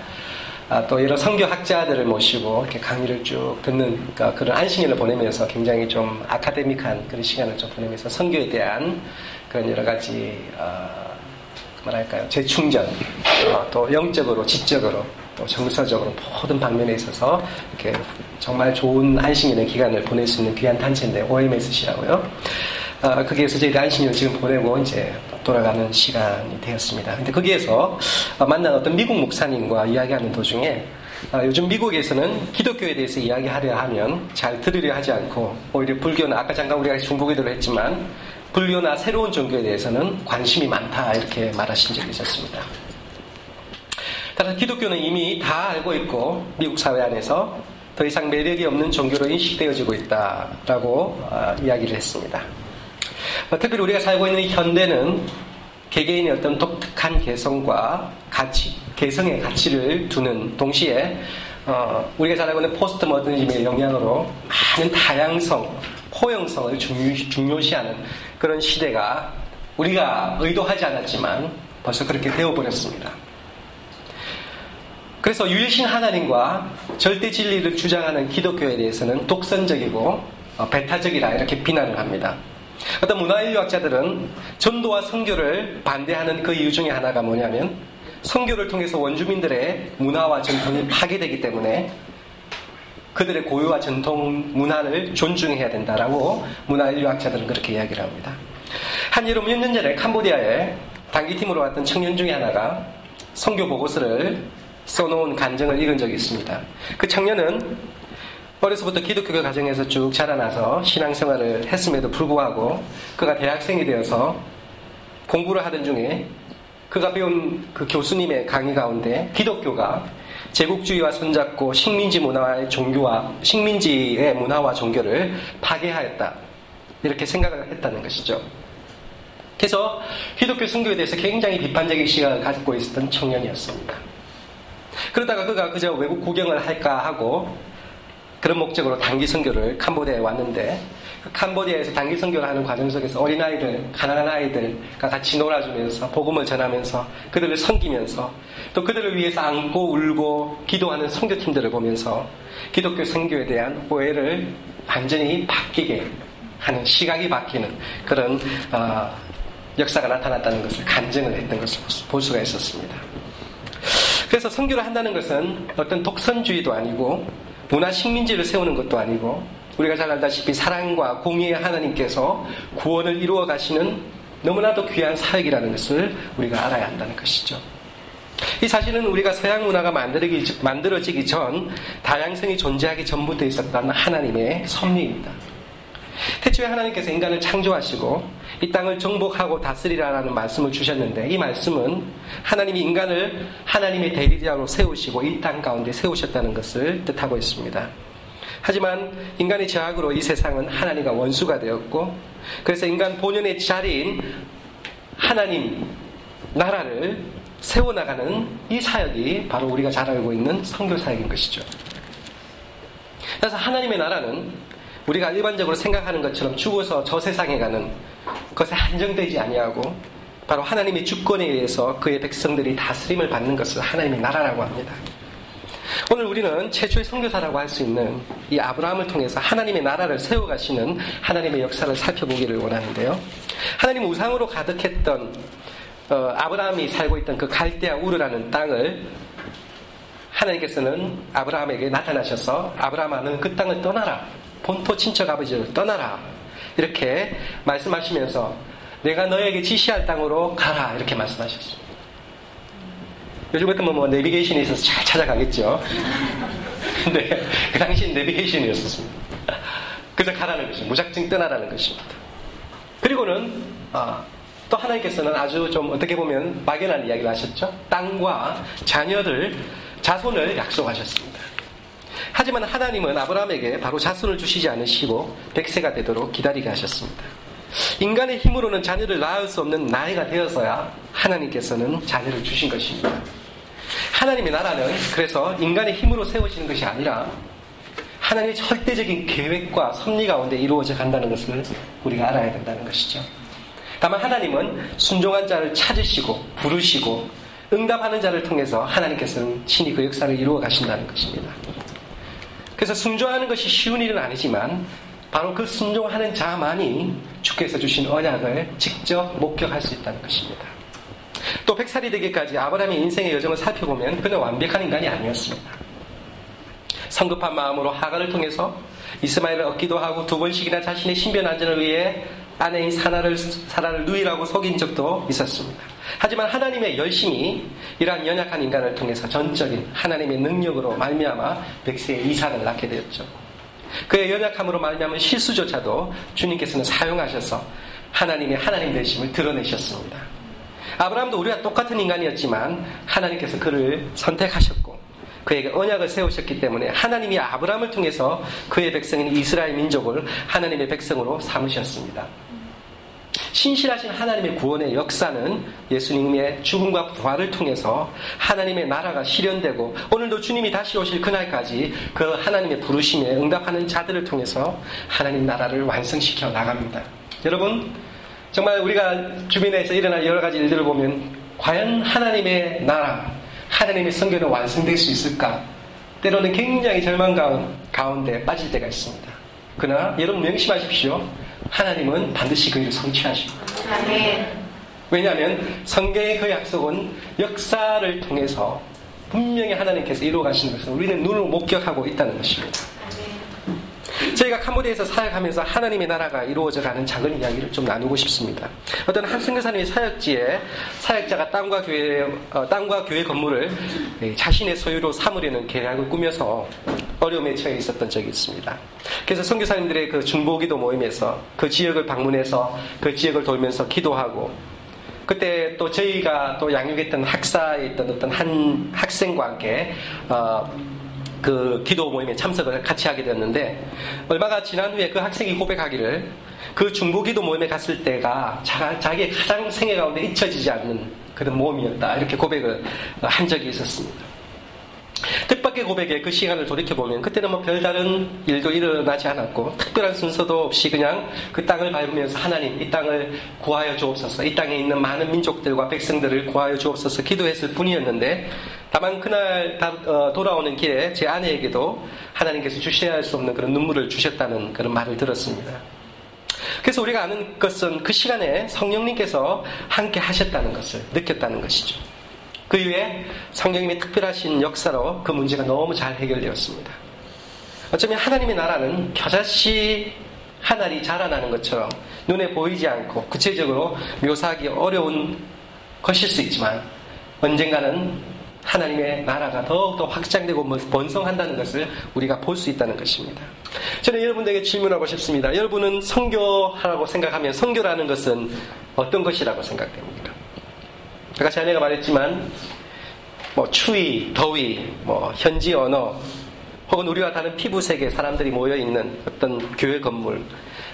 또 여러 성교학자들을 모시고 이렇게 강의를 쭉 듣는 그러니까 그런 안식년을 보내면서 굉장히 좀 아카데믹한 그런 시간을 좀 보내면서 성교에 대한 그런 여러 가지 어, 뭐랄까요 재충전 어, 또 영적으로 지적으로 또 정서적으로 모든 방면에 있어서 이렇게 정말 좋은 안식년의 기간을 보낼 수 있는 귀한 단체인데 OMSC라고요. 어, 거기에서 저희가 안식년을 지금 보내고 이제 돌아가는 시간이 되었습니다. 근데 거기에서 만난 어떤 미국 목사님과 이야기하는 도중에 어, 요즘 미국에서는 기독교에 대해서 이야기하려 하면 잘 들으려 하지 않고 오히려 불교나 아까 잠깐 우리가 중국에도 했지만 불교나 새로운 종교에 대해서는 관심이 많다 이렇게 말하신 적이 있었습니다. 따라서 기독교는 이미 다 알고 있고 미국 사회 안에서 더 이상 매력이 없는 종교로 인식되어지고 있다라고 어, 이야기를 했습니다. 어, 특별히 우리가 살고 있는 현대는 개개인의 어떤 독특한 개성과 가치, 개성의 가치를 두는 동시에 어, 우리가 잘 알고 있는 포스트 모더니즘의 영향으로 많은 다양성, 포용성을 중요, 시하는 그런 시대가 우리가 의도하지 않았지만 벌써 그렇게 되어버렸습니다. 그래서 유일신 하나님과 절대 진리를 주장하는 기독교에 대해서는 독선적이고 어, 배타적이라 이렇게 비난을 합니다. 어떤 문화인류학자들은 전도와 선교를 반대하는 그 이유 중에 하나가 뭐냐면 선교를 통해서 원주민들의 문화와 전통이 파괴되기 때문에 그들의 고유와 전통 문화를 존중해야 된다라고 문화인류학자들은 그렇게 이야기를 합니다. 한여름 몇년 전에 캄보디아에 단기팀으로 왔던 청년 중에 하나가 선교 보고서를 써놓은 간증을 읽은 적이 있습니다. 그 청년은 어려서부터 기독교 가정에서 쭉 자라나서 신앙생활을 했음에도 불구하고 그가 대학생이 되어서 공부를 하던 중에 그가 배운 그 교수님의 강의 가운데 기독교가 제국주의와 손잡고 식민지 문화의 종교와 식민지의 문화와 종교를 파괴하였다. 이렇게 생각을 했다는 것이죠. 그래서 기독교 선교에 대해서 굉장히 비판적인 시각을 가지고 있었던 청년이었습니다. 그러다가 그가 그저 외국 구경을 할까 하고 그런 목적으로 단기 선교를 캄보디아에 왔는데 그 캄보디아에서 단기 선교를 하는 과정 속에서 어린아이들, 가난한 아이들과 같이 놀아주면서 복음을 전하면서 그들을 섬기면서 또 그들을 위해서 안고 울고 기도하는 선교팀들을 보면서 기독교 선교에 대한 오해를 완전히 바뀌게 하는 시각이 바뀌는 그런 어, 역사가 나타났다는 것을 간증을 했던 것을 볼 수가 있었습니다. 그래서 선교를 한다는 것은 어떤 독선주의도 아니고 문화 식민지를 세우는 것도 아니고 우리가 잘 알다시피 사랑과 공의의 하나님께서 구원을 이루어 가시는 너무나도 귀한 사역이라는 것을 우리가 알아야 한다는 것이죠. 이 사실은 우리가 서양 문화가 만들어지기 전 다양성이 존재하기 전부터 있었던 하나님의 섭리입니다. 태초에 하나님께서 인간을 창조하시고 이 땅을 정복하고 다스리라라는 말씀을 주셨는데 이 말씀은 하나님이 인간을 하나님의 대리자로 세우시고 이 땅 가운데 세우셨다는 것을 뜻하고 있습니다. 하지만 인간의 제약으로 이 세상은 하나님과 원수가 되었고 그래서 인간 본연의 자리인 하나님 나라를 세워나가는 이 사역이 바로 우리가 잘 알고 있는 성교 사역인 것이죠. 그래서 하나님의 나라는 우리가 일반적으로 생각하는 것처럼 죽어서 저 세상에 가는 것에 한정되지 아니하고 바로 하나님의 주권에 의해서 그의 백성들이 다스림을 받는 것을 하나님의 나라라고 합니다. 오늘 우리는 최초의 선교사라고 할 수 있는 이 아브라함을 통해서 하나님의 나라를 세워가시는 하나님의 역사를 살펴보기를 원하는데요. 하나님 우상으로 가득했던 어, 아브라함이 살고 있던 그 갈대아 우르라는 땅을 하나님께서는 아브라함에게 나타나셔서 아브라함아는 그 땅을 떠나라. 본토 친척 아버지를 떠나라. 이렇게 말씀하시면서 내가 너에게 지시할 땅으로 가라. 이렇게 말씀하셨습니다. 요즘 같으면 뭐 내비게이션이 있어서 잘 찾아가겠죠. [LAUGHS] 근데 그 당시엔 내비게이션이었습니다. 그저 가라는 것입니다. 무작정 떠나라는 것입니다. 그리고는 아, 또 하나님께서는 아주 좀 어떻게 보면 막연한 이야기를 하셨죠. 땅과 자녀들, 자손을 약속하셨습니다. 하지만 하나님은 아브라함에게 바로 자손을 주시지 않으시고 백세가 되도록 기다리게 하셨습니다. 인간의 힘으로는 자녀를 낳을 수 없는 나이가 되어서야 하나님께서는 자녀를 주신 것입니다. 하나님의 나라는 그래서 인간의 힘으로 세워지는 것이 아니라 하나님의 절대적인 계획과 섭리 가운데 이루어져 간다는 것을 우리가 알아야 된다는 것이죠. 다만 하나님은 순종한 자를 찾으시고 부르시고 응답하는 자를 통해서 하나님께서는 친히 그 역사를 이루어 가신다는 것입니다. 그래서 순종하는 것이 쉬운 일은 아니지만 바로 그 순종하는 자만이 주께서 주신 언약을 직접 목격할 수 있다는 것입니다. 또 백살이 되기까지 아브라함의 인생의 여정을 살펴보면 그는 완벽한 인간이 아니었습니다. 성급한 마음으로 하가를 통해서 이스마엘을 얻기도 하고 두 번씩이나 자신의 신변 안전을 위해 아내인 사라를, 사라를 누이라고 속인 적도 있었습니다. 하지만 하나님의 열심이 이러한 연약한 인간을 통해서 전적인 하나님의 능력으로 말미암아 백세의 이삭을 낳게 되었죠. 그의 연약함으로 말미암은 실수조차도 주님께서는 사용하셔서 하나님의 하나님 되심을 드러내셨습니다. 아브라함도 우리와 똑같은 인간이었지만 하나님께서 그를 선택하셨고 그에게 언약을 세우셨기 때문에 하나님이 아브라함을 통해서 그의 백성인 이스라엘 민족을 하나님의 백성으로 삼으셨습니다. 신실하신 하나님의 구원의 역사는 예수님의 죽음과 부활을 통해서 하나님의 나라가 실현되고 오늘도 주님이 다시 오실 그날까지 그 하나님의 부르심에 응답하는 자들을 통해서 하나님 나라를 완성시켜 나갑니다. 여러분, 정말 우리가 주변에서 일어날 여러 가지 일들을 보면 과연 하나님의 나라, 하나님의 성교는 완성될 수 있을까? 때로는 굉장히 절망 가운데 빠질 때가 있습니다. 그러나 여러분 명심하십시오. 하나님은 반드시 그 일을 성취하시고. 왜냐하면 성경의 그 약속은 역사를 통해서 분명히 하나님께서 이루어 가시는 것을 우리는 눈으로 목격하고 있다는 것입니다. 저희가 캄보디아에서 사역하면서 하나님의 나라가 이루어져 가는 작은 이야기를 좀 나누고 싶습니다. 어떤 한 선교사님의 사역지에 사역자가 땅과 교회, 어, 땅과 교회 건물을 자신의 소유로 삼으려는 계략을 꾸며서 어려움에 처해 있었던 적이 있습니다. 그래서 선교사님들의 그 중보기도 모임에서 그 지역을 방문해서 그 지역을 돌면서 기도하고 그때 또 저희가 또 양육했던 학사에 있던 어떤 한 학생과 함께 어, 그 기도 모임에 참석을 같이 하게 되었는데 얼마가 지난 후에 그 학생이 고백하기를 그 중보 기도 모임에 갔을 때가 자, 자기의 가장 생애 가운데 잊혀지지 않는 그런 모험이었다 이렇게 고백을 한 적이 있었습니다. 뜻밖의 고백에 그 시간을 돌이켜보면 그때는 뭐 별다른 일도 일어나지 않았고 특별한 순서도 없이 그냥 그 땅을 밟으면서 하나님 이 땅을 구하여 주옵소서 이 땅에 있는 많은 민족들과 백성들을 구하여 주옵소서 기도했을 뿐이었는데 다만 그날 어, 돌아오는 길에 제 아내에게도 하나님께서 주셔야 할 수 없는 그런 눈물을 주셨다는 그런 말을 들었습니다. 그래서 우리가 아는 것은 그 시간에 성령님께서 함께 하셨다는 것을 느꼈다는 것이죠. 그 이후에 성령님의 특별하신 역사로 그 문제가 너무 잘 해결되었습니다. 어쩌면 하나님의 나라는 겨자씨 하나리 자라나는 것처럼 눈에 보이지 않고 구체적으로 묘사하기 어려운 것일 수 있지만 언젠가는 하나님의 나라가 더욱더 확장되고 번성한다는 것을 우리가 볼 수 있다는 것입니다. 저는 여러분들에게 질문하고 싶습니다. 여러분은 성교하라고 생각하면 성교라는 것은 어떤 것이라고 생각됩니까? 아까 제 아내가 말했지만 뭐 추위, 더위, 뭐 현지 언어, 혹은 우리와 다른 피부색의 사람들이 모여 있는 어떤 교회 건물,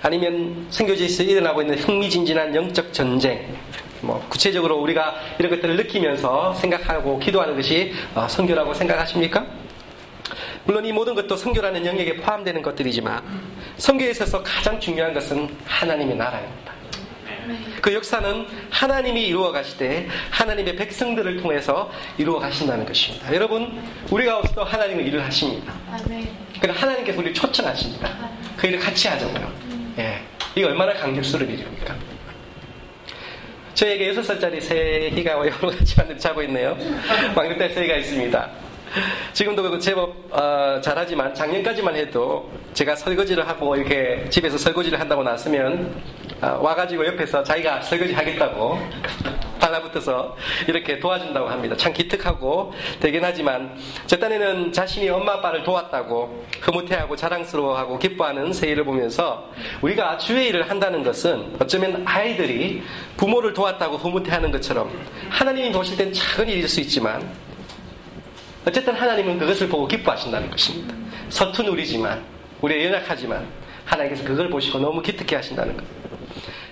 아니면 선교지에서 일어나고 있는 흥미진진한 영적 전쟁, 뭐 구체적으로 우리가 이런 것들을 느끼면서 생각하고 기도하는 것이 어, 성교라고 생각하십니까? 물론 이 모든 것도 성교라는 영역에 포함되는 것들이지만 성교에 있어서 가장 중요한 것은 하나님의 나라입니다. 그 역사는 하나님이 이루어 가시되 하나님의 백성들을 통해서 이루어 가신다는 것입니다. 여러분, 우리가 없어도 하나님은 일을 하십니다. 그러 하나님께서 우리를 초청하십니다. 그 일을 같이 하자고요. 예. 이게 얼마나 강력스러운 일입니까? 저에게 6살짜리 새희가 여러 가지 하늘 자고 있네요. 막내딸 새희가 있습니다. 지금도 제법 어, 잘하지만 작년까지만 해도 제가 설거지를 하고 이렇게 집에서 설거지를 한다고 나서면 어, 와가지고 옆에서 자기가 설거지 하겠다고 달라붙어서 이렇게 도와준다고 합니다. 참 기특하고 되긴 하지만 저 딴에는 자신이 엄마 아빠를 도왔다고 흐뭇해하고 자랑스러워하고 기뻐하는 세일을 보면서 우리가 주의 일을 한다는 것은 어쩌면 아이들이 부모를 도왔다고 흐뭇해하는 것처럼 하나님이 보실 땐 작은 일일 수 있지만 어쨌든 하나님은 그것을 보고 기뻐하신다는 것입니다. 서툰 우리지만, 우리 연약하지만, 하나님께서 그걸 보시고 너무 기특해 하신다는 것.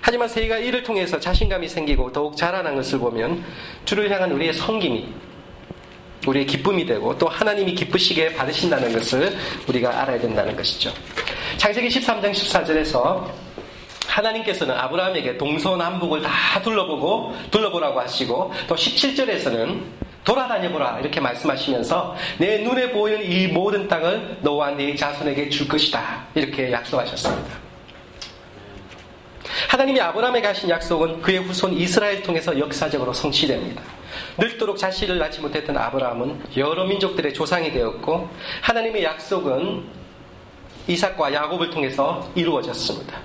하지만 세이가 이를 통해서 자신감이 생기고 더욱 자라난 것을 보면 주를 향한 우리의 성김이 우리의 기쁨이 되고 또 하나님이 기쁘시게 받으신다는 것을 우리가 알아야 된다는 것이죠. 창세기 13장 14절에서 하나님께서는 아브라함에게 동서남북을 다 둘러보고 둘러보라고 하시고 또 17절에서는 돌아다녀 보라 이렇게 말씀하시면서 내 눈에 보이는 이 모든 땅을 너와 네 자손에게 줄 것이다 이렇게 약속하셨습니다. 하나님이 아브라함에게 하신 약속은 그의 후손 이스라엘 통해서 역사적으로 성취됩니다. 늙도록 자식을 낳지 못했던 아브라함은 여러 민족들의 조상이 되었고 하나님의 약속은 이삭과 야곱을 통해서 이루어졌습니다.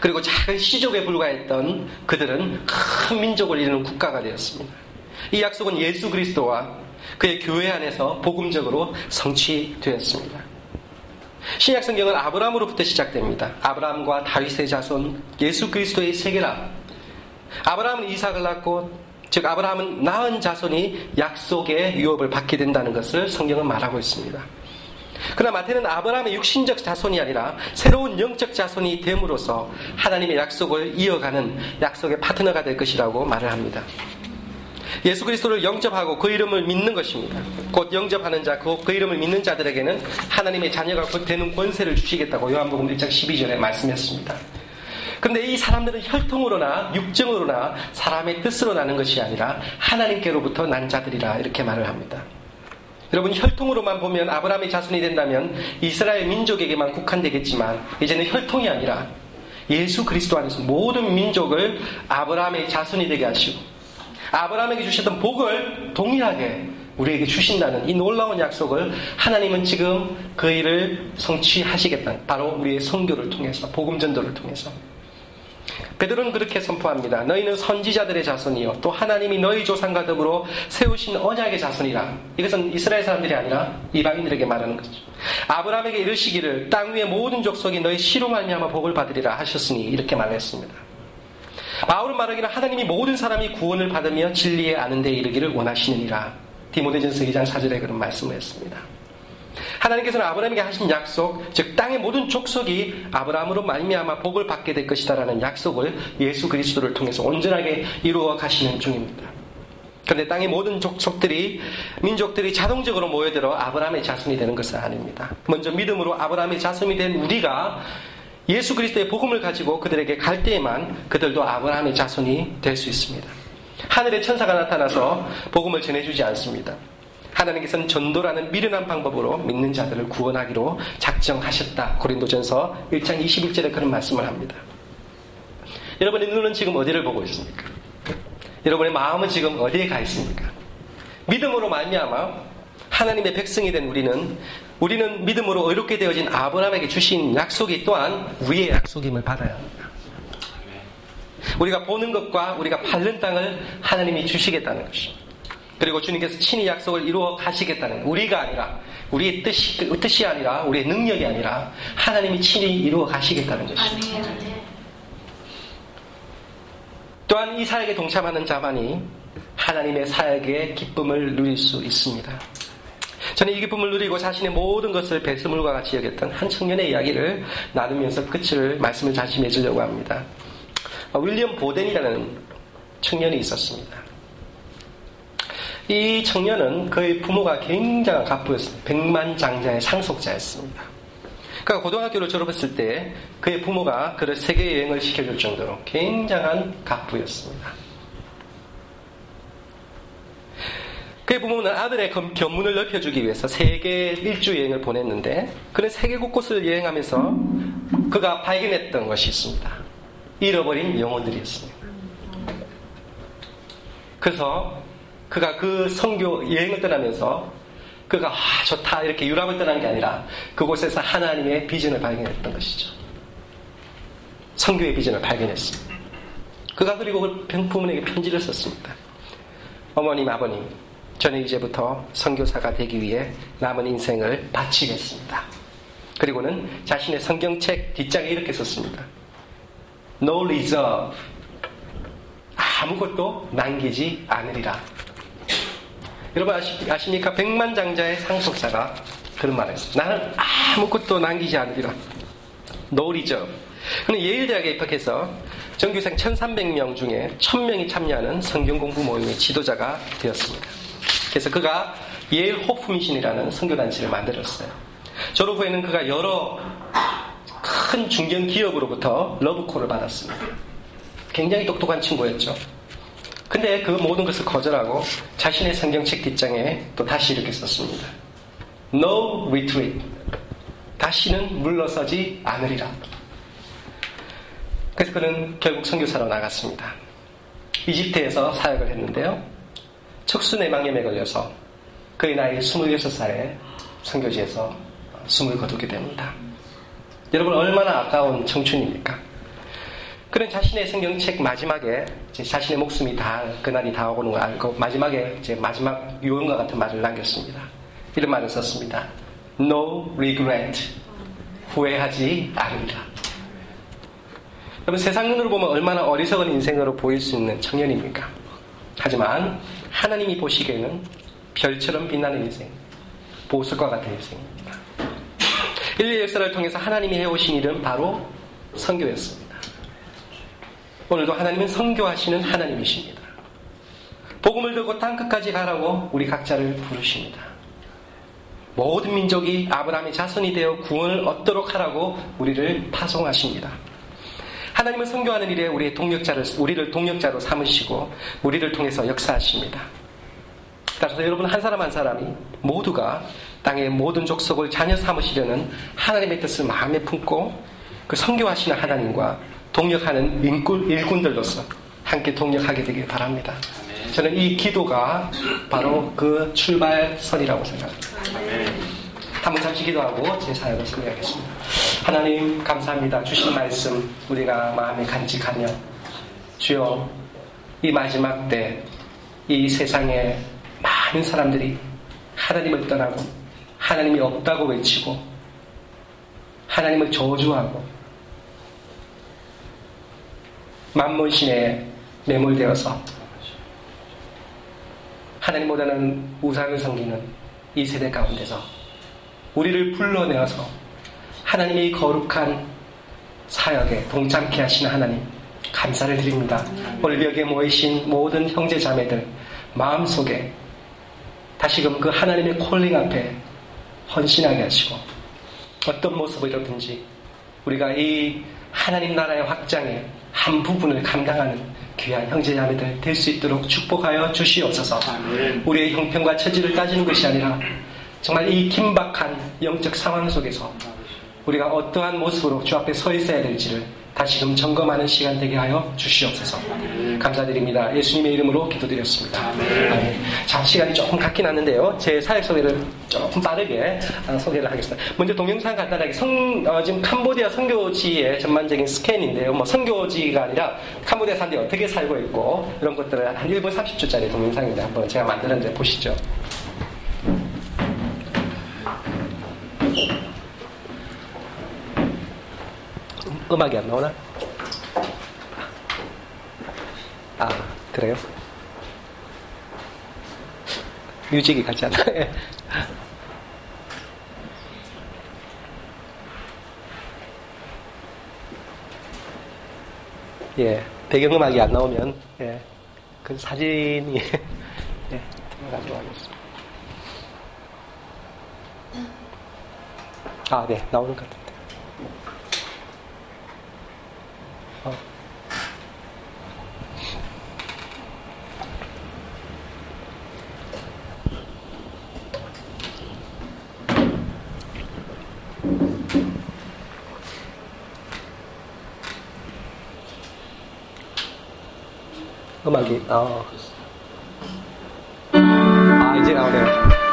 그리고 작은 시족에 불과했던 그들은 큰 민족을 이루는 국가가 되었습니다. 이 약속은 예수 그리스도와 그의 교회 안에서 복음적으로 성취되었습니다. 신약 성경은 아브라함으로부터 시작됩니다. 아브라함과 다윗의 자손 예수 그리스도의 세계라. 아브라함은 이삭을 낳고 즉 아브라함은 낳은 자손이 약속의 유업을 받게 된다는 것을 성경은 말하고 있습니다. 그러나 마태는 아브라함의 육신적 자손이 아니라 새로운 영적 자손이 됨으로써 하나님의 약속을 이어가는 약속의 파트너가 될 것이라고 말을 합니다. 예수 그리스도를 영접하고 그 이름을 믿는 것입니다. 곧 영접하는 자, 그, 그 이름을 믿는 자들에게는 하나님의 자녀가 되는 권세를 주시겠다고 요한복음 1장 12절에 말씀했습니다. 그런데 이 사람들은 혈통으로나 육정으로나 사람의 뜻으로 나는 것이 아니라 하나님께로부터 난 자들이라 이렇게 말을 합니다. 여러분 혈통으로만 보면 아브라함의 자손이 된다면 이스라엘 민족에게만 국한되겠지만 이제는 혈통이 아니라 예수 그리스도 안에서 모든 민족을 아브라함의 자손이 되게 하시고 아브라함에게 주셨던 복을 동일하게 우리에게 주신다는 이 놀라운 약속을 하나님은 지금 그 일을 성취하시겠다. 바로 우리의 성교를 통해서 복음 전도를 통해서 베드로는 그렇게 선포합니다. 너희는 선지자들의 자손이요. 또 하나님이 너희 조상과 더불어 세우신 언약의 자손이라. 이것은 이스라엘 사람들이 아니라 이방인들에게 말하는 거죠. 아브라함에게 이르시기를 땅 위의 모든 족속이 너희 시로 말미암아 복을 받으리라 하셨으니 이렇게 말했습니다. 바울은 말하기를 하나님이 모든 사람이 구원을 받으며 진리에 아는 데 이르기를 원하시느니라. 디모데전서 2장 4절에 그런 말씀을 했습니다. 하나님께서는 아브라함에게 하신 약속, 즉 땅의 모든 족속이 아브라함으로 말미암아 복을 받게 될 것이다라는 약속을 예수 그리스도를 통해서 온전하게 이루어 가시는 중입니다. 그런데 땅의 모든 족속들이 민족들이 자동적으로 모여들어 아브라함의 자손이 되는 것은 아닙니다. 먼저 믿음으로 아브라함의 자손이 된 우리가 예수 그리스도의 복음을 가지고 그들에게 갈 때에만 그들도 아브라함의 자손이 될 수 있습니다. 하늘의 천사가 나타나서 복음을 전해주지 않습니다. 하나님께서는 전도라는 미련한 방법으로 믿는 자들을 구원하기로 작정하셨다. 고린도전서 1장 21절에 그런 말씀을 합니다. 여러분의 눈은 지금 어디를 보고 있습니까? 여러분의 마음은 지금 어디에 가 있습니까? 믿음으로 말미암아 하나님의 백성이 된 우리는 우리는 믿음으로 의롭게 되어진 아브라함에게 주신 약속이 또한 우리의 약속임을 받아야 합니다. 우리가 보는 것과 우리가 밟는 땅을 하나님이 주시겠다는 것입니다. 그리고 주님께서 친히 약속을 이루어 가시겠다는 우리가 아니라 우리의 뜻이, 뜻이 아니라 우리의 능력이 아니라 하나님이 친히 이루어 가시겠다는 것입니다. 또한 이 사역에 동참하는 자만이 하나님의 사역의 기쁨을 누릴 수 있습니다. 저는 이 기쁨을 누리고 자신의 모든 것을 배수물과 같이 여겼던 한 청년의 이야기를 나누면서 끝을 말씀을 다시 맺으려고 합니다. 윌리엄 보덴이라는 청년이 있었습니다. 이 청년은 그의 부모가 굉장한 갑부였습니다. 백만장자의 상속자였습니다. 그가 고등학교를 졸업했을 때 그의 부모가 그를 세계 여행을 시켜줄 정도로 굉장한 갑부였습니다. 그의 부모는 아들의 견문을 넓혀주기 위해서 세계 일주 여행을 보냈는데 그는 세계 곳곳을 여행하면서 그가 발견했던 것이 있습니다. 잃어버린 영혼들이었습니다. 그래서 그가 그 성교 여행을 떠나면서 그가 아, 좋다 이렇게 유럽을 떠난 게 아니라 그곳에서 하나님의 비전을 발견했던 것이죠. 성교의 비전을 발견했습니다. 그가 그리고 그 부모에게 편지를 썼습니다. 어머님, 아버님, 저는 이제부터 성교사가 되기 위해 남은 인생을 바치겠습니다. 그리고는 자신의 성경책 뒷장에 이렇게 썼습니다. No reserve. 아무것도 남기지 않으리라. 여러분 아십, 니까 백만장자의 상속자가 그런 말을 했어요. 나는 아무것도 남기지 않으리라. 노리죠. 그는 예일대학에 입학해서 정규생 1300명 중에 1000명이 참여하는 성경 공부 모임의 지도자가 되었습니다. 그래서 그가 예일 호프 미신이라는 성교단체를 만들었어요. 졸업 후에는 그가 여러 큰 중견 기업으로부터 러브콜을 받았습니다. 굉장히 똑똑한 친구였죠. 근데 그 모든 것을 거절하고 자신의 성경책 뒷장에 또 다시 이렇게 썼습니다. No retreat. 다시는 물러서지 않으리라. 그래서 그는 결국 선교사로 나갔습니다. 이집트에서 사역을 했는데요. 척수내망염에 걸려서 그의 나이 26살에 선교지에서 숨을 거두게 됩니다. 여러분 얼마나 아까운 청춘입니까? 그런 자신의 성경책 마지막에 자신의 목숨이 다 그날이 다 오는 걸 알고 마지막에 이제 마지막 유언과 같은 말을 남겼습니다. 이런 말을 썼습니다. No regret. 후회하지 않으리라. 여러분 세상 눈으로 보면 얼마나 어리석은 인생으로 보일 수 있는 청년입니까? 하지만 하나님이 보시기에는 별처럼 빛나는 인생, 보석과 같은 인생입니다. 인류 역사를 통해서 하나님이 해오신 일은 바로 성교였습니다. 오늘도 하나님은 성교하시는 하나님이십니다. 복음을 들고 땅 끝까지 가라고 우리 각자를 부르십니다. 모든 민족이 아브라함의 자손이 되어 구원을 얻도록 하라고 우리를 파송하십니다. 하나님은 성교하는 일에 우리의 동력자를, 우리를 동력자로 삼으시고 우리를 통해서 역사하십니다. 따라서 여러분 한 사람 한 사람이 모두가 땅의 모든 족속을 자녀 삼으시려는 하나님의 뜻을 마음에 품고 그 성교하시는 하나님과 동력하는 일꾼, 일꾼들로서 함께 동력하게 되길 바랍니다. 저는 이 기도가 바로 그 출발선이라고 생각합니다. 한번 잠시 기도하고 제 사연을 소개하겠습니다. 하나님 감사합니다. 주신 말씀 우리가 마음에 간직하며 주여 이 마지막 때 이 세상에 많은 사람들이 하나님을 떠나고 하나님이 없다고 외치고 하나님을 저주하고 만몬신에 매몰되어서 하나님보다는 우상을 섬기는 이 세대 가운데서 우리를 불러내어서 하나님의 거룩한 사역에 동참케 하시는 하나님 감사를 드립니다. 오늘 여기에 모이신 모든 형제 자매들 마음속에 다시금 그 하나님의 콜링 앞에 헌신하게 하시고 어떤 모습이라든지 우리가 이 하나님 나라의 확장에 한 부분을 감당하는 귀한 형제 자매들 될 수 있도록 축복하여 주시옵소서. 우리의 형편과 처지를 따지는 것이 아니라 정말 이 긴박한 영적 상황 속에서 우리가 어떠한 모습으로 주 앞에 서 있어야 될지를 다시금 점검하는 시간 되게 하여 주시옵소서. 감사드립니다. 예수님의 이름으로 기도드렸습니다. 아멘. 자, 시간이 조금 갖긴 하는데요. 제 사역 소개를 조금 빠르게 어, 소개를 하겠습니다. 먼저 동영상 간단하게 성, 어, 지금 캄보디아 선교지의 전반적인 스캔인데요. 뭐 선교지가 아니라 캄보디아 사람들이 어떻게 살고 있고 이런 것들을 한 1분 30초짜리 동영상인데 한번 제가 만들었는데 보시죠. 음악이 안 나오나? 아, 그래요? 뮤직이 같지 않나? [LAUGHS] 예, 배경음악이 안 나오면, 예, 그 사진이, [LAUGHS] 예, 가지고 가겠습니다. 아, 네, 나오는 것 같아요. 어. 음악이 어. 아 이제 나오네요.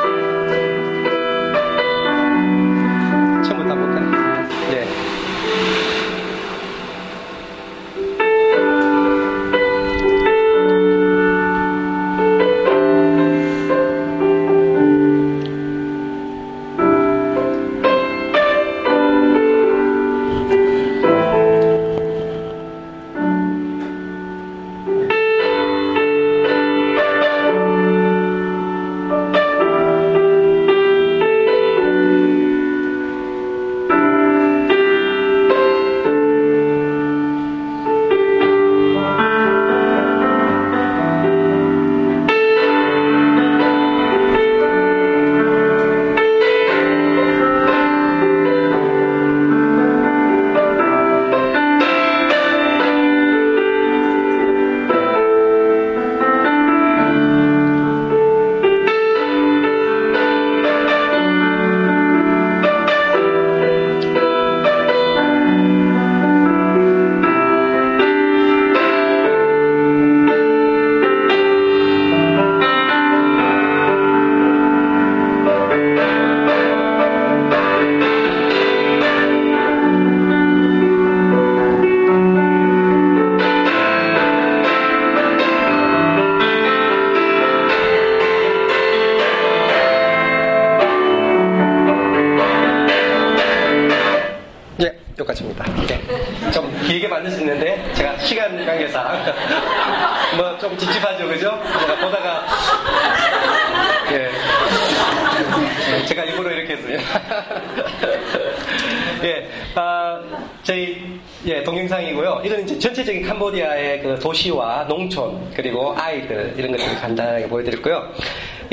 도시와 농촌, 그리고 아이들, 이런 것들을 간단하게 보여드렸고요.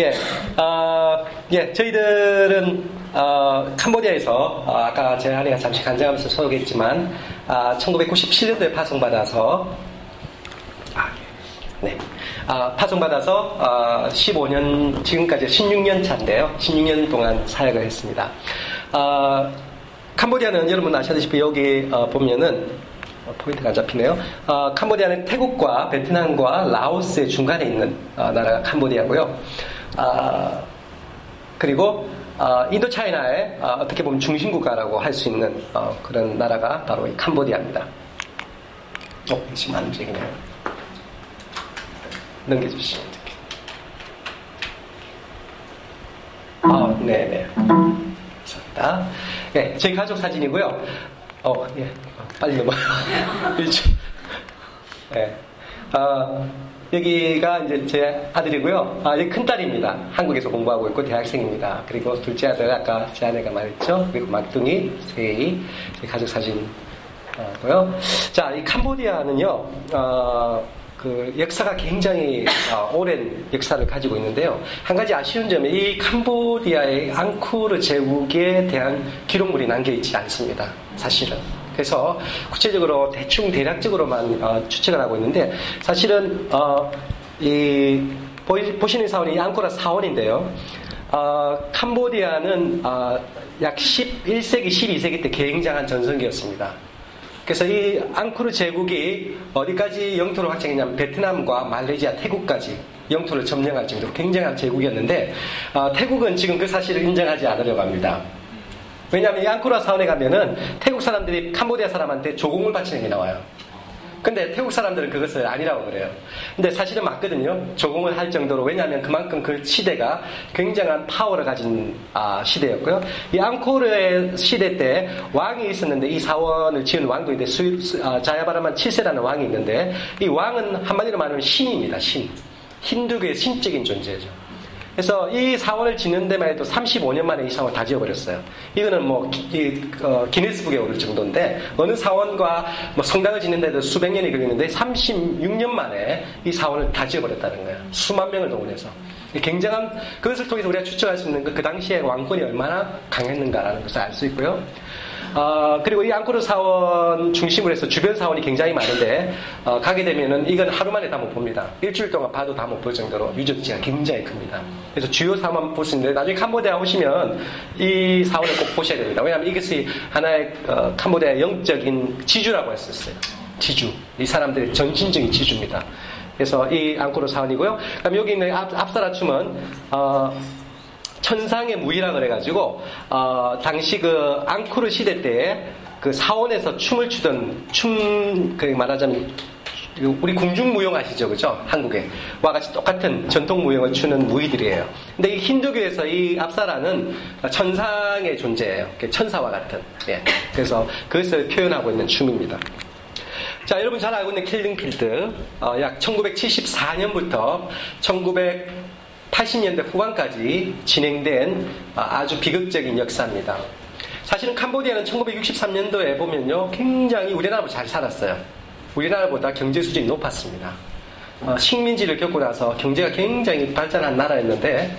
예, 아, 예, 저희들은 어, 캄보디아에서 어, 아까 제 아내가 잠시 간증하면서 소개했지만 아, 1997년도에 파송받아서 아, 네. 아, 파송받아서 아, 15년 지금까지 16년 차인데요. 16년 동안 사역을 했습니다. 아, 캄보디아는 여러분 아시다시피 여기 어, 보면은 어, 포인트가 안 잡히네요. 어, 캄보디아는 태국과 베트남과 라오스의 중간에 있는 어, 나라가 캄보디아고요. 아, 그리고 어, 인도 차이나의 어, 떻게 보면 중심국가라고 할 수 있는 어, 그런 나라가 바로 이 캄보디아입니다. 어, 지금 안 움직이네요. 넘겨주시면 됩니다. 아, 네네. 감사합니다. 네, 저희 가족 사진이고요. 어, 예. 빨리 넘어요. 네. 어, 여기가 이제 제 아들이고요. 아, 여기 큰딸입니다. 한국에서 공부하고 있고 대학생입니다. 그리고 둘째 아들, 아까 제 아내가 말했죠. 그리고 막둥이, 세이, 제 가족 사진고요. 자, 이 캄보디아는요, 어, 그 역사가 굉장히 어, 오랜 역사를 가지고 있는데요. 한 가지 아쉬운 점이 이 캄보디아의 앙쿠르 제국에 대한 기록물이 남겨 있지 않습니다. 사실은. 그래서 구체적으로 대충 대략적으로만 어, 추측을 하고 있는데 사실은 어, 이 보시는 사원이 앙코라 사원인데요. 어, 캄보디아는 어, 약 11세기, 12세기 때 굉장한 전성기였습니다. 그래서 이 앙코르 제국이 어디까지 영토를 확장했냐면 베트남과 말레이시아, 태국까지 영토를 점령할 정도로 굉장한 제국이었는데 어, 태국은 지금 그 사실을 인정하지 않으려고 합니다. 왜냐하면 이 앙코르 사원에 가면은 태국 사람들이 캄보디아 사람한테 조공을 바치는 게 나와요. 근데 태국 사람들은 그것을 아니라고 그래요. 근데 사실은 맞거든요. 조공을 할 정도로 왜냐하면 그만큼 그 시대가 굉장한 파워를 가진 아, 시대였고요. 이 앙코르의 시대 때 왕이 있었는데 이 사원을 지은 왕도 있는데 아, 자야바라만 7세라는 왕이 있는데 이 왕은 한마디로 말하면 신입니다. 신. 힌두교의 신적인 존재죠. 그래서 이 사원을 짓는 데만 해도 35년 만에 이 사원 다 지어버렸어요. 이거는 뭐 기, 어, 네스북에 오를 정도인데 어느 사원과 뭐 성당을 짓는 데도 수백 년이 걸리는데 36년 만에 이 사원을 다 지어버렸다는 거예요. 수만 명을 동원해서. 굉장한 그것을 통해서 우리가 추측할 수 있는 그, 그 당시에 왕권이 얼마나 강했는가라는 것을 알 수 있고요. 어, 그리고 이 앙코르 사원 중심으로 해서 주변 사원이 굉장히 많은데 어, 가게 되면은 이건 하루 만에 다 못 봅니다. 일주일 동안 봐도 다 못 볼 정도로 유적지가 굉장히 큽니다. 그래서 주요 사원 볼수 있는데 나중에 캄보디아 오시면 이 사원을 꼭 보셔야 됩니다. 왜냐하면 이것이 하나의 어, 캄보디아의 영적인 지주라고 했었어요. 지주. 이 사람들의 전신적인 지주입니다. 그래서 이 앙코르 사원이고요. 그럼 여기 있는 앞, 앞사라춤은 어, 천상의 무이라 그래가지고 어, 당시 그 앙쿠르 시대 때그 사원에서 춤을 추던 춤 그 말하자면 우리 궁중무용 아시죠, 그죠? 한국에 와 같이 똑같은 전통 무용을 추는 무희들이에요. 근데 이 힌두교에서 이 압사라는 천상의 존재예요. 천사와 같은. 예. 그래서 그것을 표현하고 있는 춤입니다. 자, 여러분 잘 알고 있는 킬링필드, 어, 약 1974년부터 1980년대 후반까지 진행된 아주 비극적인 역사입니다. 사실은 캄보디아는 1963년도에 보면요, 굉장히 우리나라보다 잘 살았어요. 우리나라보다 경제 수준이 높았습니다. 어, 식민지를 겪고 나서 경제가 굉장히 발전한 나라였는데,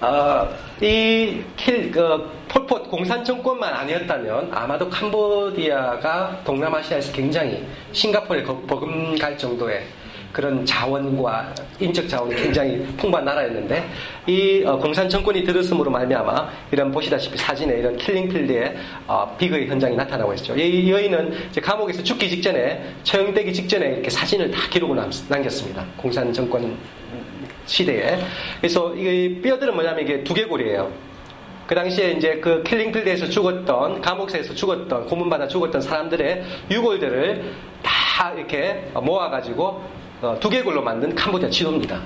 어, 이 킬, 그, 폴포 공산 정권만 아니었다면 아마도 캄보디아가 동남아시아에서 굉장히 싱가포르에 버금갈 정도의 그런 자원과 인적 자원이 굉장히 풍부한 나라였는데 이 어, 공산 정권이 들었음으로 말미암아 이런 보시다시피 사진에 이런 킬링필드의 어, 비거의 현장이 나타나고 있죠. 이 여인은 감옥에서 죽기 직전에 처형되기 직전에 이렇게 사진을 다 기록을 남겼습니다. 공산 정권 시대에. 그래서 이 뼈들은 뭐냐면 이게 두개골이에요. 그 당시에 이제 그 킬링필드에서 죽었던, 감옥에서 죽었던, 고문받아 죽었던 사람들의 유골들을 다 이렇게 모아가지고 어, 두개골로 만든 캄보디아 지도입니다.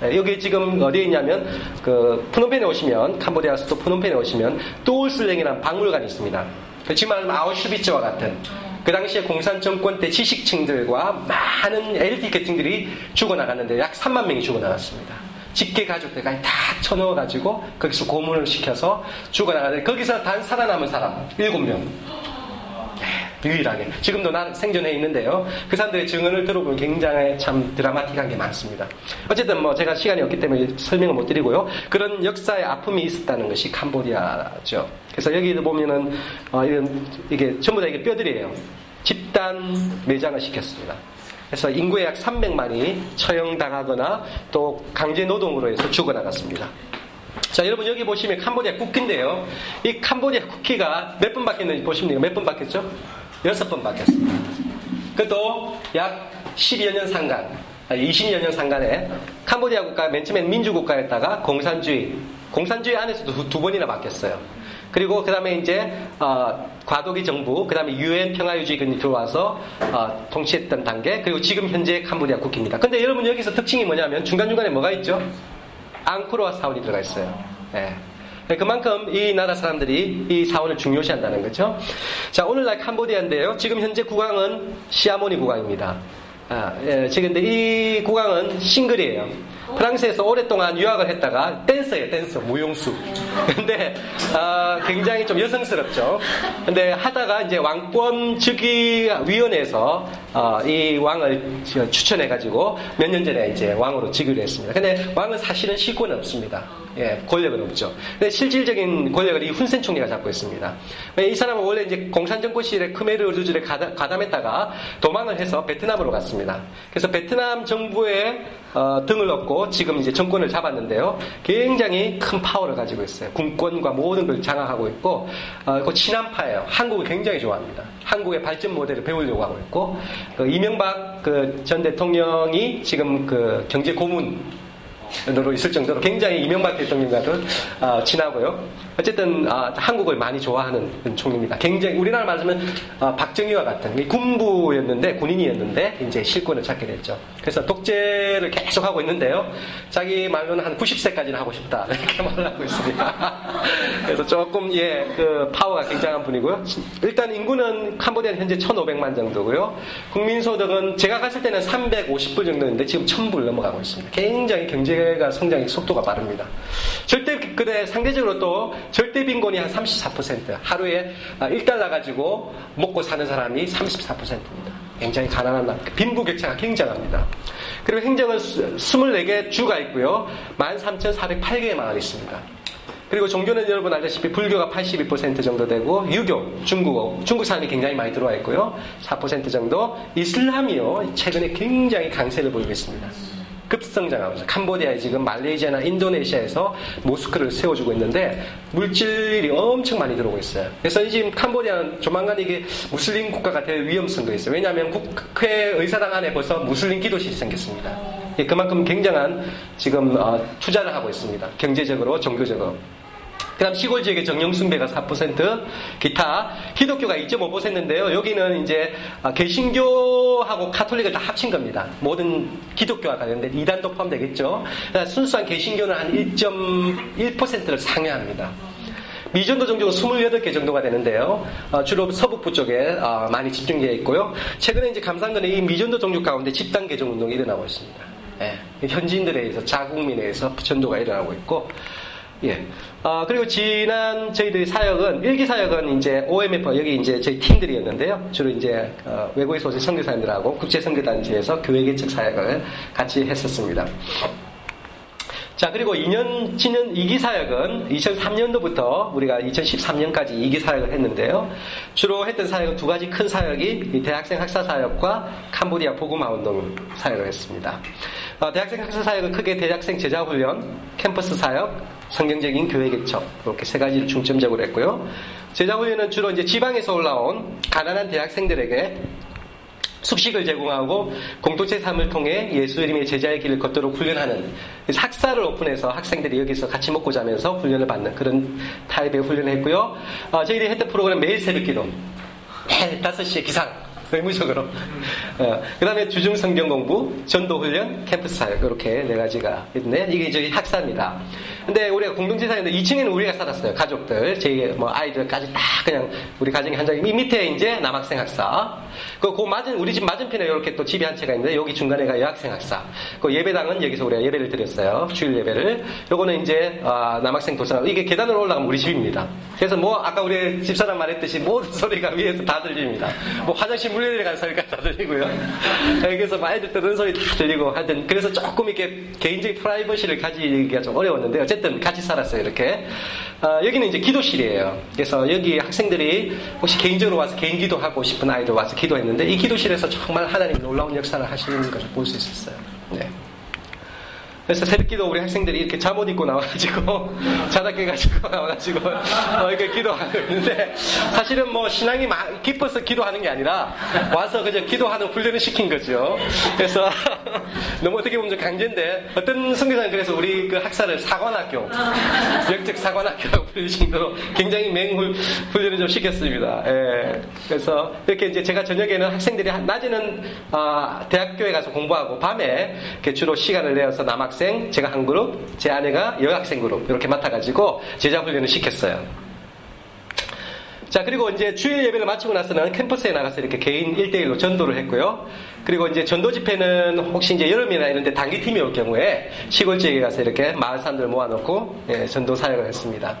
네, 여기 지금 어디에 있냐면 그 푸놈펜에 오시면 캄보디아 수도 푸놈펜에 오시면 또울슬랭이라는 박물관이 있습니다. 말하면 아우슈비츠와 같은 그 당시에 공산 정권 때 지식층들과 많은 엘리트 계층들이 죽어나갔는데 약 3만 명이 죽어나갔습니다. 직계 가족들까지 다 쳐넣어가지고 거기서 고문을 시켜서 죽어나가는데 거기서 단 살아남은 사람 7명. 유일하게. 지금도 난 생존해 있는데요. 그 사람들의 증언을 들어보면 굉장히 참 드라마틱한 게 많습니다. 어쨌든 뭐 제가 시간이 없기 때문에 설명을 못 드리고요. 그런 역사의 아픔이 있었다는 것이 캄보디아죠. 그래서 여기도 보면은 어, 이런 이게 전부 다 이게 뼈들이에요. 집단 매장을 시켰습니다. 그래서 인구의 약 300만이 처형당하거나 또 강제 노동으로 해서 죽어나갔습니다. 자, 여러분 여기 보시면 캄보디아 국기인데요. 이 캄보디아 국기가 몇번 바뀌었는지 보십니까? 몇번 바뀌었죠? 여섯 번 바뀌었습니다. 그것도 약 12여 년 상간, 20여 년 상간에 캄보디아 국가 맨 처음엔 민주국가였다가 공산주의, 공산주의 안에서도 두, 두 번이나 바뀌었어요. 그리고 그 다음에 이제 어, 과도기 정부, 그 다음에 유엔 평화유지군이 들어와서 어, 통치했던 단계, 그리고 지금 현재 캄보디아 국기입니다. 근데 여러분 여기서 특징이 뭐냐면 중간중간에 뭐가 있죠? 앙코르와 사원이 들어가 있어요. 네. 그만큼 이 나라 사람들이 이 사원을 중요시한다는 거죠. 자, 오늘날 캄보디아인데요. 지금 현재 국왕은 시아모니 국왕입니다. 아, 예, 지금 근데 이 국왕은 싱글이에요. 프랑스에서 오랫동안 유학을 했다가 댄서예요, 댄서, 무용수. [LAUGHS] 근데 아, 굉장히 좀 여성스럽죠. 근데 하다가 이제 왕권 즉위 위원회에서 어, 이 왕을 추천해가지고 몇 년 전에 이제 왕으로 즉위를 했습니다. 근데 왕은 사실은 실권은 없습니다. 예, 권력은 없죠. 근데 실질적인 권력을 이 훈센 총리가 잡고 있습니다. 이 사람은 원래 이제 공산정권 시절에 크메르 루즈를 가담했다가 도망을 해서 베트남으로 갔습니다. 그래서 베트남 정부의 어, 등을 얻고 지금 이제 정권을 잡았는데요. 굉장히 큰 파워를 가지고 있어요. 군권과 모든 걸 장악하고 있고, 어, 그 친한파예요. 한국을 굉장히 좋아합니다. 한국의 발전 모델을 배우려고 하고 있고, 그 이명박 그 전 대통령이 지금 그 경제 고문 으로 있을 정도로 굉장히 이명박 대통령과도 어, 친하고요. 어쨌든 어, 한국을 많이 좋아하는 총리입니다. 굉장히 우리나라 말하면 어, 박정희와 같은 군부였는데 군인이었는데 이제 실권을 찾게 됐죠. 그래서 독재를 계속 하고 있는데요. 자기 말로는 한 90세까지는 하고 싶다 [LAUGHS] 이렇게 말을 하고 있습니다. [LAUGHS] 그래서 조금 예그 파워가 굉장한 분이고요. 일단 인구는 캄보디아는 현재 1,500만 정도고요. 국민소득은 제가 갔을 때는 350불 정도인데 지금 1,000불 넘어가고 있습니다. 굉장히 경제가 성장이 속도가 빠릅니다. 절대 그래 상대적으로 또 절대 빈곤이 한 34%. 하루에 1달러 아, 가지고 먹고 사는 사람이 34%입니다. 굉장히 가난한 나라. 빈부격차가 굉장합니다. 그리고 행정은 24개 주가 있고요. 13,408개의 마을이 있습니다. 그리고 종교는 여러분 알다시피 불교가 82% 정도 되고 유교, 중국어, 중국 사람이 굉장히 많이 들어와 있고요. 4% 정도 이슬람이요. 최근에 굉장히 강세를 보이고 있습니다. 급성장하고 있어요. 캄보디아에 지금 말레이시아나 인도네시아에서 모스크를 세워주고 있는데 물질이 엄청 많이 들어오고 있어요. 그래서 지금 캄보디아는 조만간 이게 무슬림 국가가 될 위험성도 있어요. 왜냐하면 국회 의사당 안에 벌써 무슬림 기도실이 생겼습니다. 예, 그만큼 굉장한 지금 어, 투자를 하고 있습니다. 경제적으로, 종교적으로. 그 다음 시골 지역의 정령숭배가 4%, 기타, 기독교가 2.5%인데요. 여기는 이제 아, 개신교하고 카톨릭을 다 합친 겁니다. 모든 기독교와 관련된 이단도 포함되겠죠. 순수한 개신교는 한 1.1%를 상회합니다. 미전도 종교가 28개 정도가 되는데요. 어, 주로 서북부 쪽에 어, 많이 집중되어 있고요. 최근에 이제 감사한 건이 미전도 종교 가운데 집단 개종 운동이 일어나고 있습니다. 예, 현지인들에 의해서 자국민에 의해서 전도가 일어나고 있고 예. 아, 그리고 지난 저희들이 사역은, 일기 사역은 이제 OMF, 여기 이제 저희 팀들이었는데요. 주로 이제, 어, 외국에서 오신 선교사님들하고 국제선교단체에서 교회 개척 사역을 같이 했었습니다. 자, 그리고 2년, 지년 2기 사역은 2003년도부터 우리가 2013년까지 2기 사역을 했는데요. 주로 했던 사역은 두 가지 큰 사역이 대학생 학사 사역과 캄보디아 보그마 운동 사역을 했습니다. 어, 대학생 학사 사역은 크게 대학생 제자 훈련, 캠퍼스 사역, 성경적인 교회 개척 이렇게 세 가지를 중점적으로 했고요. 제자 훈련은 주로 이제 지방에서 올라온 가난한 대학생들에게 숙식을 제공하고 공동체 삶을 통해 예수 이름의 제자의 길을 걷도록 훈련하는 학사를 오픈해서 학생들이 여기서 같이 먹고 자면서 훈련을 받는 그런 타입의 훈련을 했고요. 어, 저희들이 했던 프로그램 매일 새벽 기도 매일 5시에 기상 [LAUGHS] 의무적으로. 어, 그 다음에 주중 성경 공부, 전도 훈련, 캠프스 사역, 이렇게 네 가지가 있는데, 이게 저희 학사입니다. 근데 우리가 공동체 사역인데 2층에는 우리가 살았어요. 가족들. 저희 뭐 아이들까지 다 그냥 우리 가정이 한 장이. 이 밑에 이제 남학생 학사. 그, 그 맞은, 우리 집 맞은편에 이렇게 또 집이 한 채가 있는데, 여기 중간에가 여학생 학사. 그 예배당은 여기서 우리가 예배를 드렸어요. 주일 예배를. 요거는 이제, 아, 남학생 도서관. 이게 계단으로 올라가면 우리 집입니다. 그래서 뭐, 아까 우리 집사람 말했듯이 모든 [LAUGHS] 소리가 위에서 다 들립니다. 뭐 화장실 훈련에 간 소리가 다 들리고요. [LAUGHS] 여기서 아이들 떠드는 소리 다 들리고 하여튼 그래서 조금 이렇게 개인적인 프라이버시를 가지기가 좀 어려웠는데 어쨌든 같이 살았어요 이렇게. 어, 여기는 이제 기도실이에요. 그래서 여기 학생들이 혹시 개인적으로 와서 개인 기도하고 싶은 아이들 와서 기 도했는데 이 기도실에서 정말 하나님 놀라운 역사를 하시는 것을 볼 수 있었어요. 네. 그래서 새벽기도 우리 학생들이 이렇게 잠옷 입고 나와가지고 [LAUGHS] 자다 깨가지고 나와가지고 어, 이렇게 기도하고 있는데 사실은 뭐 신앙이 막 깊어서 기도하는 게 아니라 와서 그저 기도하는 훈련을 시킨 거죠. 그래서 [LAUGHS] 너무 어떻게 보면 좀 강제인데 어떤 선교사는 그래서 우리 그 학사를 사관학교 역적 사관학교라고 [LAUGHS] 불릴 정도로 굉장히 맹훈 훈련을 좀 시켰습니다. 예. 그래서 이렇게 이제 제가 저녁에는 학생들이 낮에는 아, 대학교에 가서 공부하고 밤에 주로 시간을 내어서 남학 남학생, 제가 한 그룹, 제 아내가 여학생 그룹 이렇게 맡아가지고 제자 훈련을 시켰어요. 자, 그리고 이제 주일 예배를 마치고 나서는 캠퍼스에 나가서 이렇게 개인 1대1로 전도를 했고요. 그리고 이제 전도 집회는 혹시 이제 여름이나 이런 데 단기팀이 올 경우에 시골 지역에 가서 이렇게 마을 사람들 모아놓고 예, 전도 사역을 했습니다.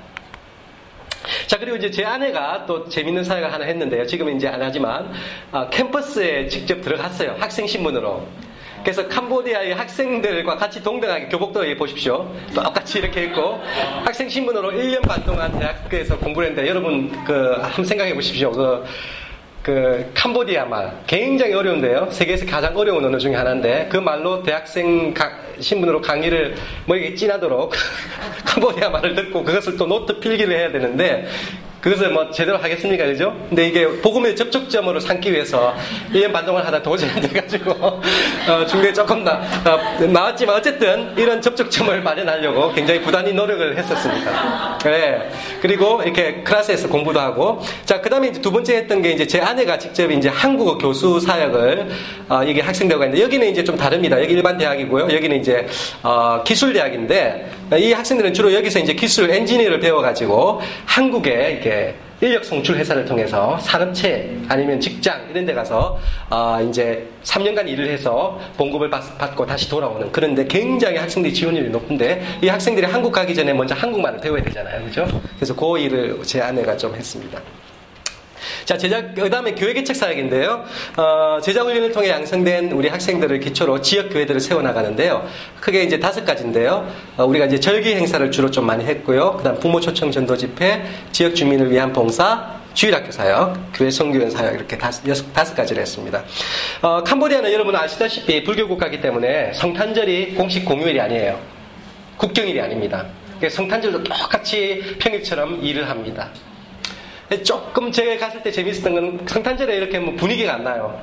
자, 그리고 이제 제 아내가 또 재밌는 사역을 하나 했는데요. 지금은 이제 안 하지만, 아, 캠퍼스에 직접 들어갔어요. 학생 신분으로. 그래서 캄보디아의 학생들과 같이 동등하게 교복도 해 보십시오. 똑같이 이렇게 있고 학생 신분으로 1년 반 동안 대학교에서 공부를 했는데 여러분 그 한번 생각해 보십시오. 그, 그 캄보디아 말 굉장히 어려운데요. 세계에서 가장 어려운 언어 중에 하나인데 그 말로 대학생 신분으로 강의를 뭐 이게 찐하도록 [LAUGHS] 캄보디아 말을 듣고 그것을 또 노트 필기를 해야 되는데 그것을 뭐 제대로 하겠습니까? 그죠? 근데 이게 복음의 접촉점으로 삼기 위해서 1년 반 동안 하다 도저히 안 돼가지고, 어, 중간에 조금 나, 어, 나왔지만 어쨌든 이런 접촉점을 마련하려고 굉장히 부단히 노력을 했었습니다. 네. 그리고 이렇게 클래스에서 공부도 하고, 자, 그 다음에 이제 두 번째 했던 게 이제 제 아내가 직접 이제 한국어 교수 사역을, 어, 이게 학생대가 있는데, 여기는 이제 좀 다릅니다. 여기 일반 대학이고요. 여기는 이제, 어, 기술대학인데, 이 학생들은 주로 여기서 이제 기술 엔지니어를 배워가지고 한국에 이렇게 인력 송출 회사를 통해서 산업체 아니면 직장 이런 데 가서 어 이제 3년간 일을 해서 봉급을 받, 고 다시 돌아오는 그런데 굉장히 학생들이 지원율이 높은데 이 학생들이 한국 가기 전에 먼저 한국말을 배워야 되잖아요. 그죠? 그래서 그 일을 제 아내가 좀 했습니다. 자, 제작, 그 다음에 교회 개척 사역인데요. 어, 제자 훈련을 통해 양성된 우리 학생들을 기초로 지역 교회들을 세워나가는데요. 크게 이제 다섯 가지인데요. 어, 우리가 이제 절기 행사를 주로 좀 많이 했고요. 그 다음 부모 초청 전도 집회, 지역 주민을 위한 봉사, 주일학교 사역, 교회 성교연 사역 이렇게 다섯, 여섯, 다섯 가지를 했습니다. 어, 캄보디아는 여러분 아시다시피 불교 국가이기 때문에 성탄절이 공식 공휴일이 아니에요. 국경일이 아닙니다. 성탄절도 똑같이 평일처럼 일을 합니다. 조금 제가 갔을 때 재밌었던 건 성탄절에 이렇게 뭐 분위기가 안 나요.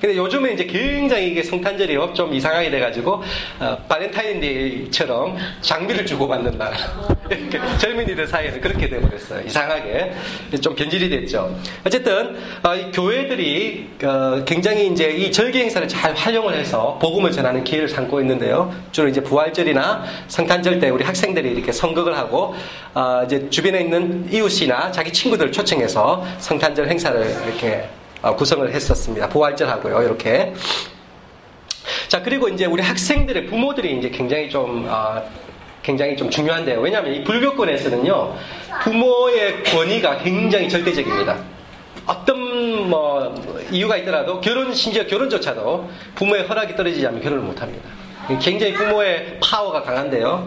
근데 요즘에 이제 굉장히 이게 성탄절이 좀 이상하게 돼가지고 어, 바렌타인데이처럼 장비를 주고 받는 날 [LAUGHS] 이렇게 젊은이들 사이에는 그렇게 돼버렸어요. 이상하게 좀 변질이 됐죠. 어쨌든 어, 교회들이 어, 굉장히 이제 이 절기 행사를 잘 활용을 해서 복음을 전하는 기회를 삼고 있는데요. 주로 이제 부활절이나 성탄절 때 우리 학생들이 이렇게 선곡을 하고 어, 이제 주변에 있는 이웃이나 자기 친구들 초청해서 성탄절 행사를 이렇게 어, 구성을 했었습니다. 부활절하고요, 이렇게. 자, 그리고 이제 우리 학생들의 부모들이 이제 굉장히 좀, 어, 굉장히 좀 중요한데요. 왜냐하면 이 불교권에서는요, 부모의 권위가 굉장히 절대적입니다. 어떤 뭐 이유가 있더라도 결혼 심지어 결혼조차도 부모의 허락이 떨어지지 않으면 결혼을 못합니다. 굉장히 부모의 파워가 강한데요.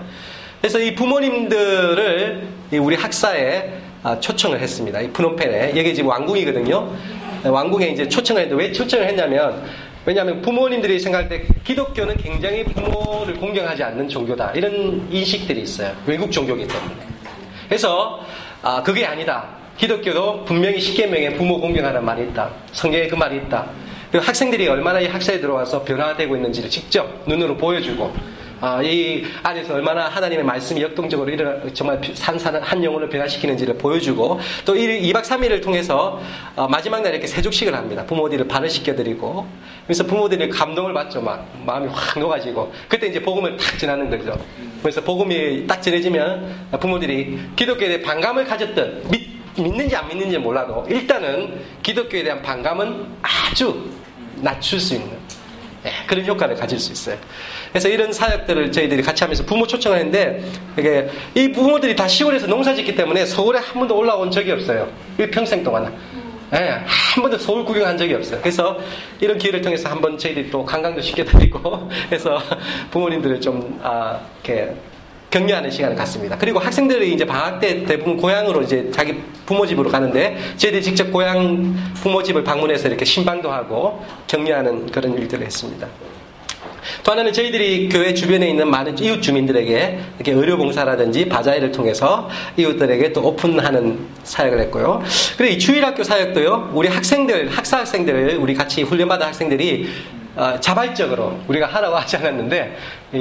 그래서 이 부모님들을 우리 학사에 아, 초청을 했습니다. 이 프놈펜에 여기 지금 왕궁이거든요. 왕궁에 이제 초청을 했는데 왜 초청을 했냐면 왜냐하면 부모님들이 생각할 때 기독교는 굉장히 부모를 공경하지 않는 종교다. 이런 인식들이 있어요. 외국 종교이기 때문에. 그래서 아 그게 아니다. 기독교도 분명히 십계명에 부모 공경하는 말이 있다. 성경에 그 말이 있다. 학생들이 얼마나 이 학사에 들어와서 변화되고 있는지를 직접 눈으로 보여주고 아, 이 안에서 얼마나 하나님의 말씀이 역동적으로 일어나, 정말 산산 한 영혼을 변화시키는지를 보여주고 또 2박 3일을 통해서 어, 마지막 날 이렇게 세족식을 합니다. 부모들을 발을 시켜드리고 그래서 부모들이 감동을 받죠. 막 마음이 확 녹아지고 그때 이제 복음을 탁 전하는 거죠. 그래서 복음이 딱 전해지면 부모들이 기독교에 대해 반감을 가졌던 믿, 믿는지 안 믿는지 몰라도 일단은 기독교에 대한 반감은 아주 낮출 수 있는 네, 그런 효과를 가질 수 있어요. 그래서 이런 사역들을 저희들이 같이 하면서 부모 초청을 했는데 이게 이 부모들이 다 시골에서 농사 짓기 때문에 서울에 한 번도 올라온 적이 없어요. 일평생 동안. 예, 한 번도 서울 구경한 적이 없어요. 그래서 이런 기회를 통해서 한번 저희들이 또 관광도 시켜드리고 [LAUGHS] 해서 부모님들을 좀 아, 이렇게 격려하는 시간을 갖습니다. 그리고 학생들이 이제 방학 때 대부분 고향으로 이제 자기 부모 집으로 가는데 저희들이 직접 고향 부모 집을 방문해서 이렇게 신방도 하고 격려하는 그런 일들을 했습니다. 또 하나는 저희들이 교회 주변에 있는 많은 이웃 주민들에게 이렇게 의료 봉사라든지 바자회를 통해서 이웃들에게 또 오픈하는 사역을 했고요. 그리고 이 주일학교 사역도요. 우리 학생들, 학사 학생들, 우리 같이 훈련받은 학생들이 어, 자발적으로 우리가 하라고 [LAUGHS] 하지 않았는데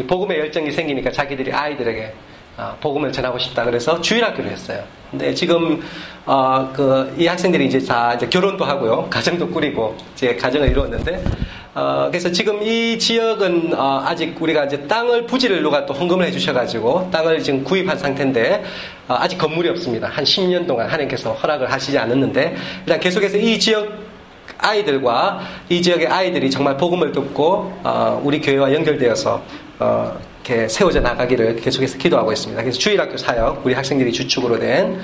복음의 열정이 생기니까 자기들이 아이들에게 어, 복음을 전하고 싶다 그래서 주일학교를 했어요. 근데 지금 어, 그 이 학생들이 이제 다 이제 결혼도 하고요, 가정도 꾸리고 이제 가정을 이루었는데 어, 그래서 지금 이 지역은 어, 아직 우리가 이제 땅을 부지를 누가 또 헌금을 해주셔가지고 땅을 지금 구입한 상태인데 어, 아직 건물이 없습니다. 한 10년 동안 하나님께서 허락을 하시지 않았는데 일단 계속해서 이 지역 아이들과 이 지역의 아이들이 정말 복음을 듣고 어, 우리 교회와 연결되어서 어, 이렇게 세워져 나가기를 계속해서 기도하고 있습니다. 그래서 주일학교 사역 우리 학생들이 주축으로 된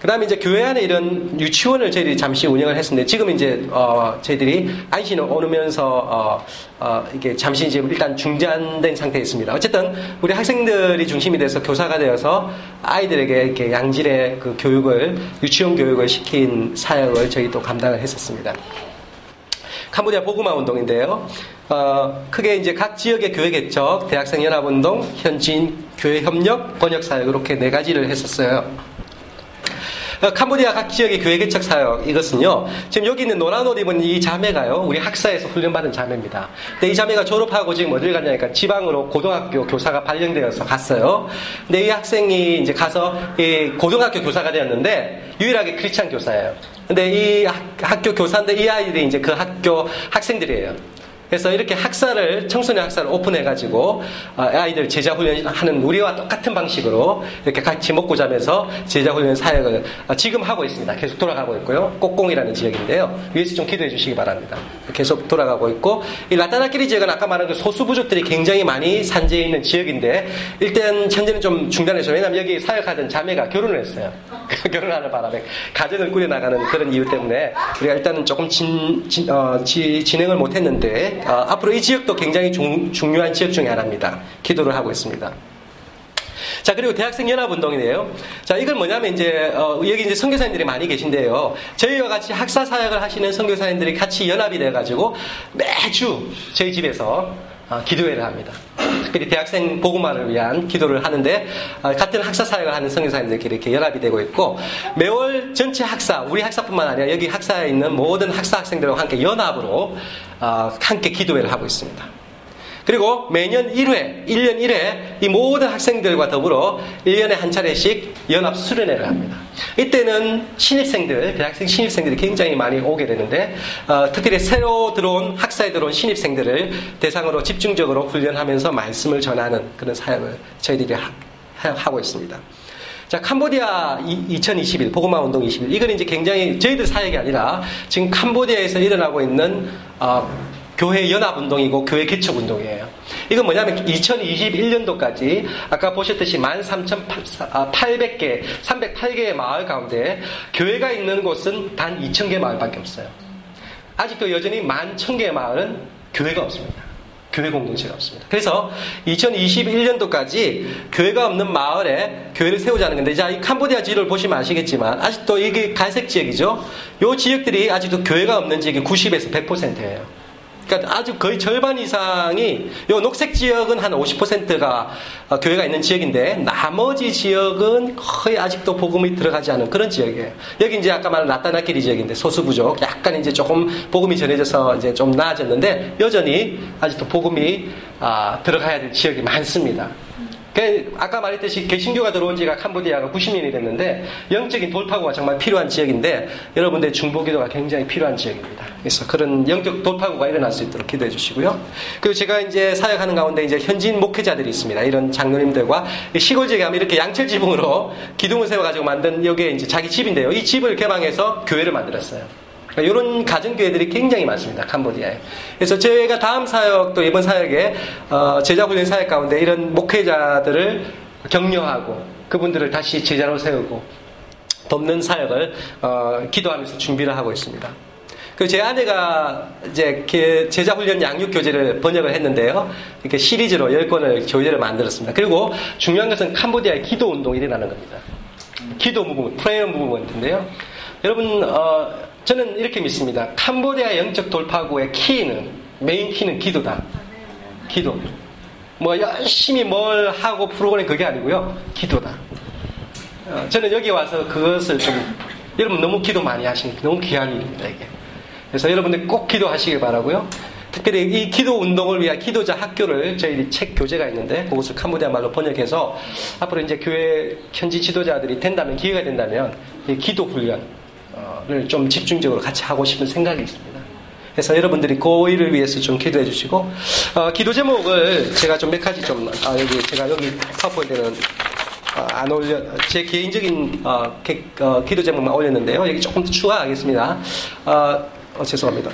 그 다음에 이제 교회 안에 이런 유치원을 저희들이 잠시 운영을 했었는데 지금 이제 어, 저희들이 안신을 오르면서 어, 어, 이게 잠시 이제 일단 중단된 상태에 있습니다. 어쨌든 우리 학생들이 중심이 돼서 교사가 되어서 아이들에게 이렇게 양질의 그 교육을 유치원 교육을 시킨 사역을 저희 도 감당을 했었습니다. 캄보디아 보그마 운동인데요. 어, 크게 이제 각 지역의 교회 개척, 대학생 연합 운동, 현지인 교회 협력, 번역 사역 이렇게 네 가지를 했었어요. [LAUGHS] 어, 캄보디아 각 지역의 교회 개척 사역 이것은요. 지금 여기 있는 노란 옷 입은 이 자매가요. 우리 학사에서 훈련받은 자매입니다. 근데 이 자매가 졸업하고 지금 어딜 갔냐니까 지방으로 고등학교 교사가 발령되어서 갔어요. 근데 이 학생이 이제 가서 이 고등학교 교사가 되었는데 유일하게 크리스찬 교사예요. 근데 이 학교 교사인데 이 아이들이 이제 그 학교 학생들이에요. 그래서 이렇게 학사를 청소년 학사를 오픈해가지고 어, 아이들 제자 훈련하는 우리와 똑같은 방식으로 이렇게 같이 먹고 자면서 제자 훈련 사역을 어, 지금 하고 있습니다. 계속 돌아가고 있고요. 꼭공이라는 지역인데요. 위에서 좀 기도해 주시기 바랍니다. 계속 돌아가고 있고 이 라타나끼리 지역은 아까 말한 그 소수 부족들이 굉장히 많이 산재해 있는 지역인데 일단 현재는 좀 중단해서 왜냐하면 여기 사역하던 자매가 결혼을 했어요. [LAUGHS] 결혼하는 바람에 가정을 꾸려 나가는 그런 이유 때문에 우리가 일단은 조금 진, 진, 어, 지, 진행을 못했는데 어, 앞으로 이 지역도 굉장히 중, 중요한 지역 중에 하나입니다. 기도를 하고 있습니다. 자, 그리고 대학생 연합 운동이네요. 자, 이건 뭐냐면 이제, 어, 여기 이제 선교사님들이 많이 계신데요. 저희와 같이 학사 사역을 하시는 선교사님들이 같이 연합이 돼가지고 매주 저희 집에서 어, 기도회를 합니다. 특별히 대학생 보고마를 위한 기도를 하는데 어, 같은 학사 사역을 하는 선교사님들끼리 이렇게 연합이 되고 있고 매월 전체 학사 우리 학사뿐만 아니라 여기 학사에 있는 모든 학사 학생들과 함께 연합으로 어, 함께 기도회를 하고 있습니다. 그리고 매년 1회, 1년 1회 이 모든 학생들과 더불어 1년에 한 차례씩 연합 수련회를 합니다. 이때는 신입생들, 대학생 신입생들이 굉장히 많이 오게 되는데 어, 특별히 새로 들어온 학사에 들어온 신입생들을 대상으로 집중적으로 훈련하면서 말씀을 전하는 그런 사역을 저희들이 하, 하고 있습니다. 자, 캄보디아 2021, 보고마 운동 21. 이건 이제 굉장히 저희들 사역이 아니라 지금 캄보디아에서 일어나고 있는 어, 교회 연합 운동이고 교회 개척 운동이에요. 이건 뭐냐면 2021년도까지 아까 보셨듯이 13,800개, 308개의 마을 가운데 교회가 있는 곳은 단 2,000개 마을밖에 없어요. 아직도 여전히 11,000개의 마을은 교회가 없습니다. 교회 공동체가 없습니다. 그래서 2021년도까지 교회가 없는 마을에 교회를 세우자는 건데, 자, 이 캄보디아 지도를 보시면 아시겠지만, 아직도 이게 갈색 지역이죠? 이 지역들이 아직도 교회가 없는 지역이 90에서 100%예요. 그러니까 아주 거의 절반 이상이 요 녹색 지역은 한 50%가 어, 교회가 있는 지역인데 나머지 지역은 거의 아직도 복음이 들어가지 않은 그런 지역이에요. 여기 이제 아까 말한 라따나끼리 지역인데 소수 부족 약간 이제 조금 복음이 전해져서 이제 좀 나아졌는데 여전히 아직도 복음이 아, 들어가야 될 지역이 많습니다. 그 아까 말했듯이 개신교가 들어온 지가 캄보디아가 90년이 됐는데 영적인 돌파구가 정말 필요한 지역인데 여러분들 중보기도가 굉장히 필요한 지역입니다. 그래서 그런 영적 돌파구가 일어날 수 있도록 기도해 주시고요. 그리고 제가 이제 사역하는 가운데 이제 현지인 목회자들이 있습니다. 이런 장로님들과 시골 지역에 하면 이렇게 양철 지붕으로 기둥을 세워가지고 만든 여기에 이제 자기 집인데요. 이 집을 개방해서 교회를 만들었어요. 이런 그러니까 가정교회들이 굉장히 많습니다. 캄보디아에. 그래서 저희가 다음 사역 또 이번 사역에 어, 제자훈련 사역 가운데 이런 목회자들을 격려하고 그분들을 다시 제자로 세우고 돕는 사역을 어, 기도하면서 준비를 하고 있습니다. 그제 아내가 이제 제자 훈련 양육 교재를 번역을 했는데요. 이렇게 시리즈로 10권을 교재를 만들었습니다. 그리고 중요한 것은 캄보디아의 기도 운동이 일어나는 겁니다. 기도 move, prayer movement인데요. 여러분, 어, 저는 이렇게 믿습니다. 캄보디아 영적 돌파구의 key는, main key는 기도다. 기도. 뭐 열심히 뭘 하고 프로그램 그게 아니고요. 기도다. 어, 저는 여기 와서 그것을 좀, 여러분 너무 기도 많이 하시는, 너무 귀한 일입니다, 이게. 그래서 여러분들 꼭 기도하시길 바라고요. 특별히 이 기도 운동을 위한 기도자 학교를 저희 책 교재가 있는데 그것을 캄보디아 말로 번역해서 앞으로 이제 교회 현지 지도자들이 된다면 기회가 된다면 이 기도 훈련을 좀 집중적으로 같이 하고 싶은 생각이 있습니다. 그래서 여러분들이 그 일을 위해서 좀 기도해 주시고 어, 기도 제목을 제가 좀 몇 가지 좀 아, 여기 제가 여기 파워포인트는 어, 안 올려 제 개인적인 어, 기, 어, 기도 제목만 올렸는데요. 여기 조금 더 추가하겠습니다. 어, 어, 죄송합니다.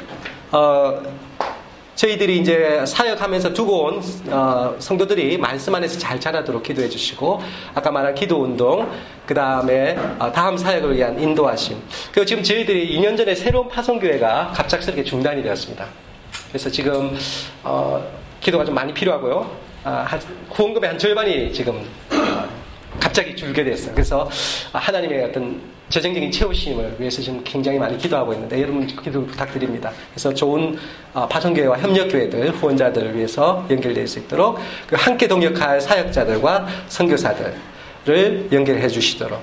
어, 저희들이 이제 사역하면서 두고 온 어, 성도들이 말씀 안에서 잘 자라도록 기도해 주시고 아까 말한 기도 운동 그 다음에 어, 다음 사역을 위한 인도하심 그리고 지금 저희들이 2년 전에 새로운 파송교회가 갑작스럽게 중단이 되었습니다. 그래서 지금 어, 기도가 좀 많이 필요하고요. 아, 후원금의 한 절반이 지금 어, 갑자기 줄게 됐어요. 그래서 하나님의 어떤 재정적인 채우심을 위해서 지금 굉장히 많이 기도하고 있는데 여러분 기도 부탁드립니다. 그래서 좋은 어, 파송교회와 협력교회들 후원자들을 위해서 연결될 수 있도록 그 함께 동역할 사역자들과 선교사들을 연결해 주시도록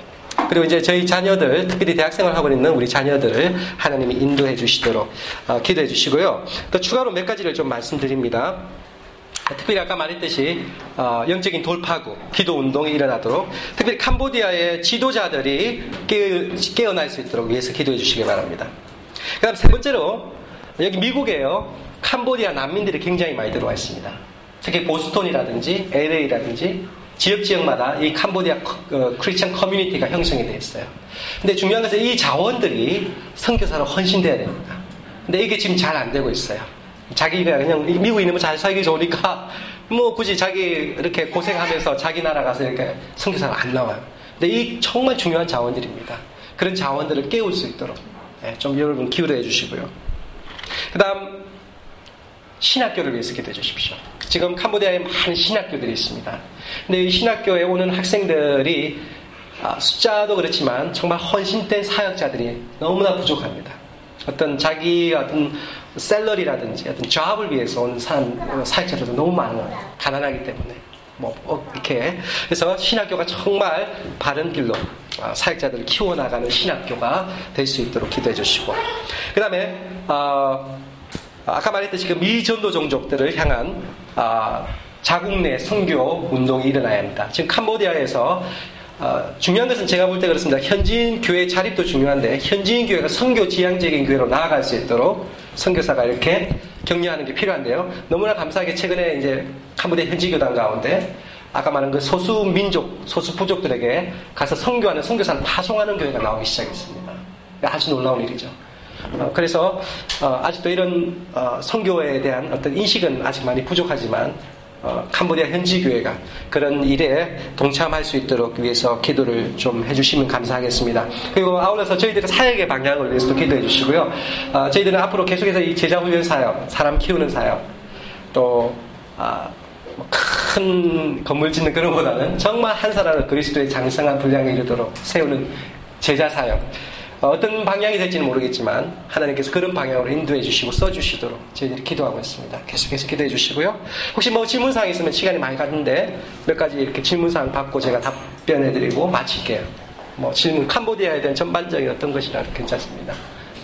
그리고 이제 저희 자녀들 특별히 대학생활 하고 있는 우리 자녀들을 하나님이 인도해 주시도록 어, 기도해 주시고요. 또 추가로 몇 가지를 좀 말씀드립니다. 특별히 아까 말했듯이 어, 영적인 돌파구, 기도 운동이 일어나도록 특별히 캄보디아의 지도자들이 깨어, 날수 있도록 위해서 기도해 주시기 바랍니다. 그 다음 세 번째로 여기 미국에요. 캄보디아 난민들이 굉장히 많이 들어와 있습니다. 특히 보스톤이라든지 LA라든지 지역 지역마다 이 캄보디아 어, 크리스천 커뮤니티가 형성이 되어 있어요. 근데 중요한 것은 이 자원들이 선교사로 헌신돼야 됩니다. 근데 이게 지금 잘 안 되고 있어요. 자기가 그냥 미국에 있는 잘 살기 좋으니까 [LAUGHS] 뭐 굳이 자기 이렇게 고생하면서 자기 나라 가서 이렇게 선교사가 안 나와요. 근데 이 정말 중요한 자원들입니다. 그런 자원들을 깨울 수 있도록 예, 좀 여러분 기울여 주시고요. 그 다음 신학교를 위해서 기도해 주십시오. 지금 캄보디아에 많은 신학교들이 있습니다. 근데 이 신학교에 오는 학생들이 아, 숫자도 그렇지만 정말 헌신된 사역자들이 너무나 부족합니다. 어떤 자기 어떤 셀러리라든지 어떤 잡을 위해서 온 사람, 사역자들도 너무 많아요. 가난하기 때문에. 뭐, 어, 이렇게. 그래서 신학교가 정말 바른 길로 아, 사역자들을 키워나가는 신학교가 될 수 있도록 기도해 주시고. 그 다음에, 어, 아까 말했듯이 그 미전도 종족들을 향한 어, 자국 내 선교 운동이 일어나야 합니다. 지금 캄보디아에서 어, 중요한 것은 제가 볼 때 그렇습니다. 현지인 교회 자립도 중요한데 현지인 교회가 선교 지향적인 교회로 나아갈 수 있도록 선교사가 이렇게 격려하는 게 필요한데요. 너무나 감사하게 최근에 이제 캄보디아 현지 교단 가운데 아까 말한 그 소수 민족, 소수 부족들에게 가서 선교하는 선교사를 파송하는 교회가 나오기 시작했습니다. 아주 놀라운 일이죠. 어, 그래서 어, 아직도 이런 어, 선교에 대한 어떤 인식은 아직 많이 부족하지만 어, 캄보디아 현지 교회가 그런 일에 동참할 수 있도록 위해서 기도를 좀 해주시면 감사하겠습니다. 그리고 아울러서 저희들의 사역의 방향을 위해서도 기도해 주시고요. 어, 저희들은 앞으로 계속해서 이 제자 훈련 사역, 사람 키우는 사역, 또큰 아, 뭐 건물 짓는 그런 보다는 정말 한 사람을 그리스도의 장성한 분량에 이르도록 세우는 제자 사역. 어떤 방향이 될지는 모르겠지만 하나님께서 그런 방향으로 인도해 주시고 써 주시도록 저희들이 기도하고 있습니다. 계속해서 기도해 주시고요. 혹시 뭐 질문사항 있으면 시간이 많이 갔는데 몇 가지 이렇게 질문사항 받고 제가 답변해 드리고 마칠게요. 뭐 질문 캄보디아에 대한 전반적인 어떤 것이라도 괜찮습니다.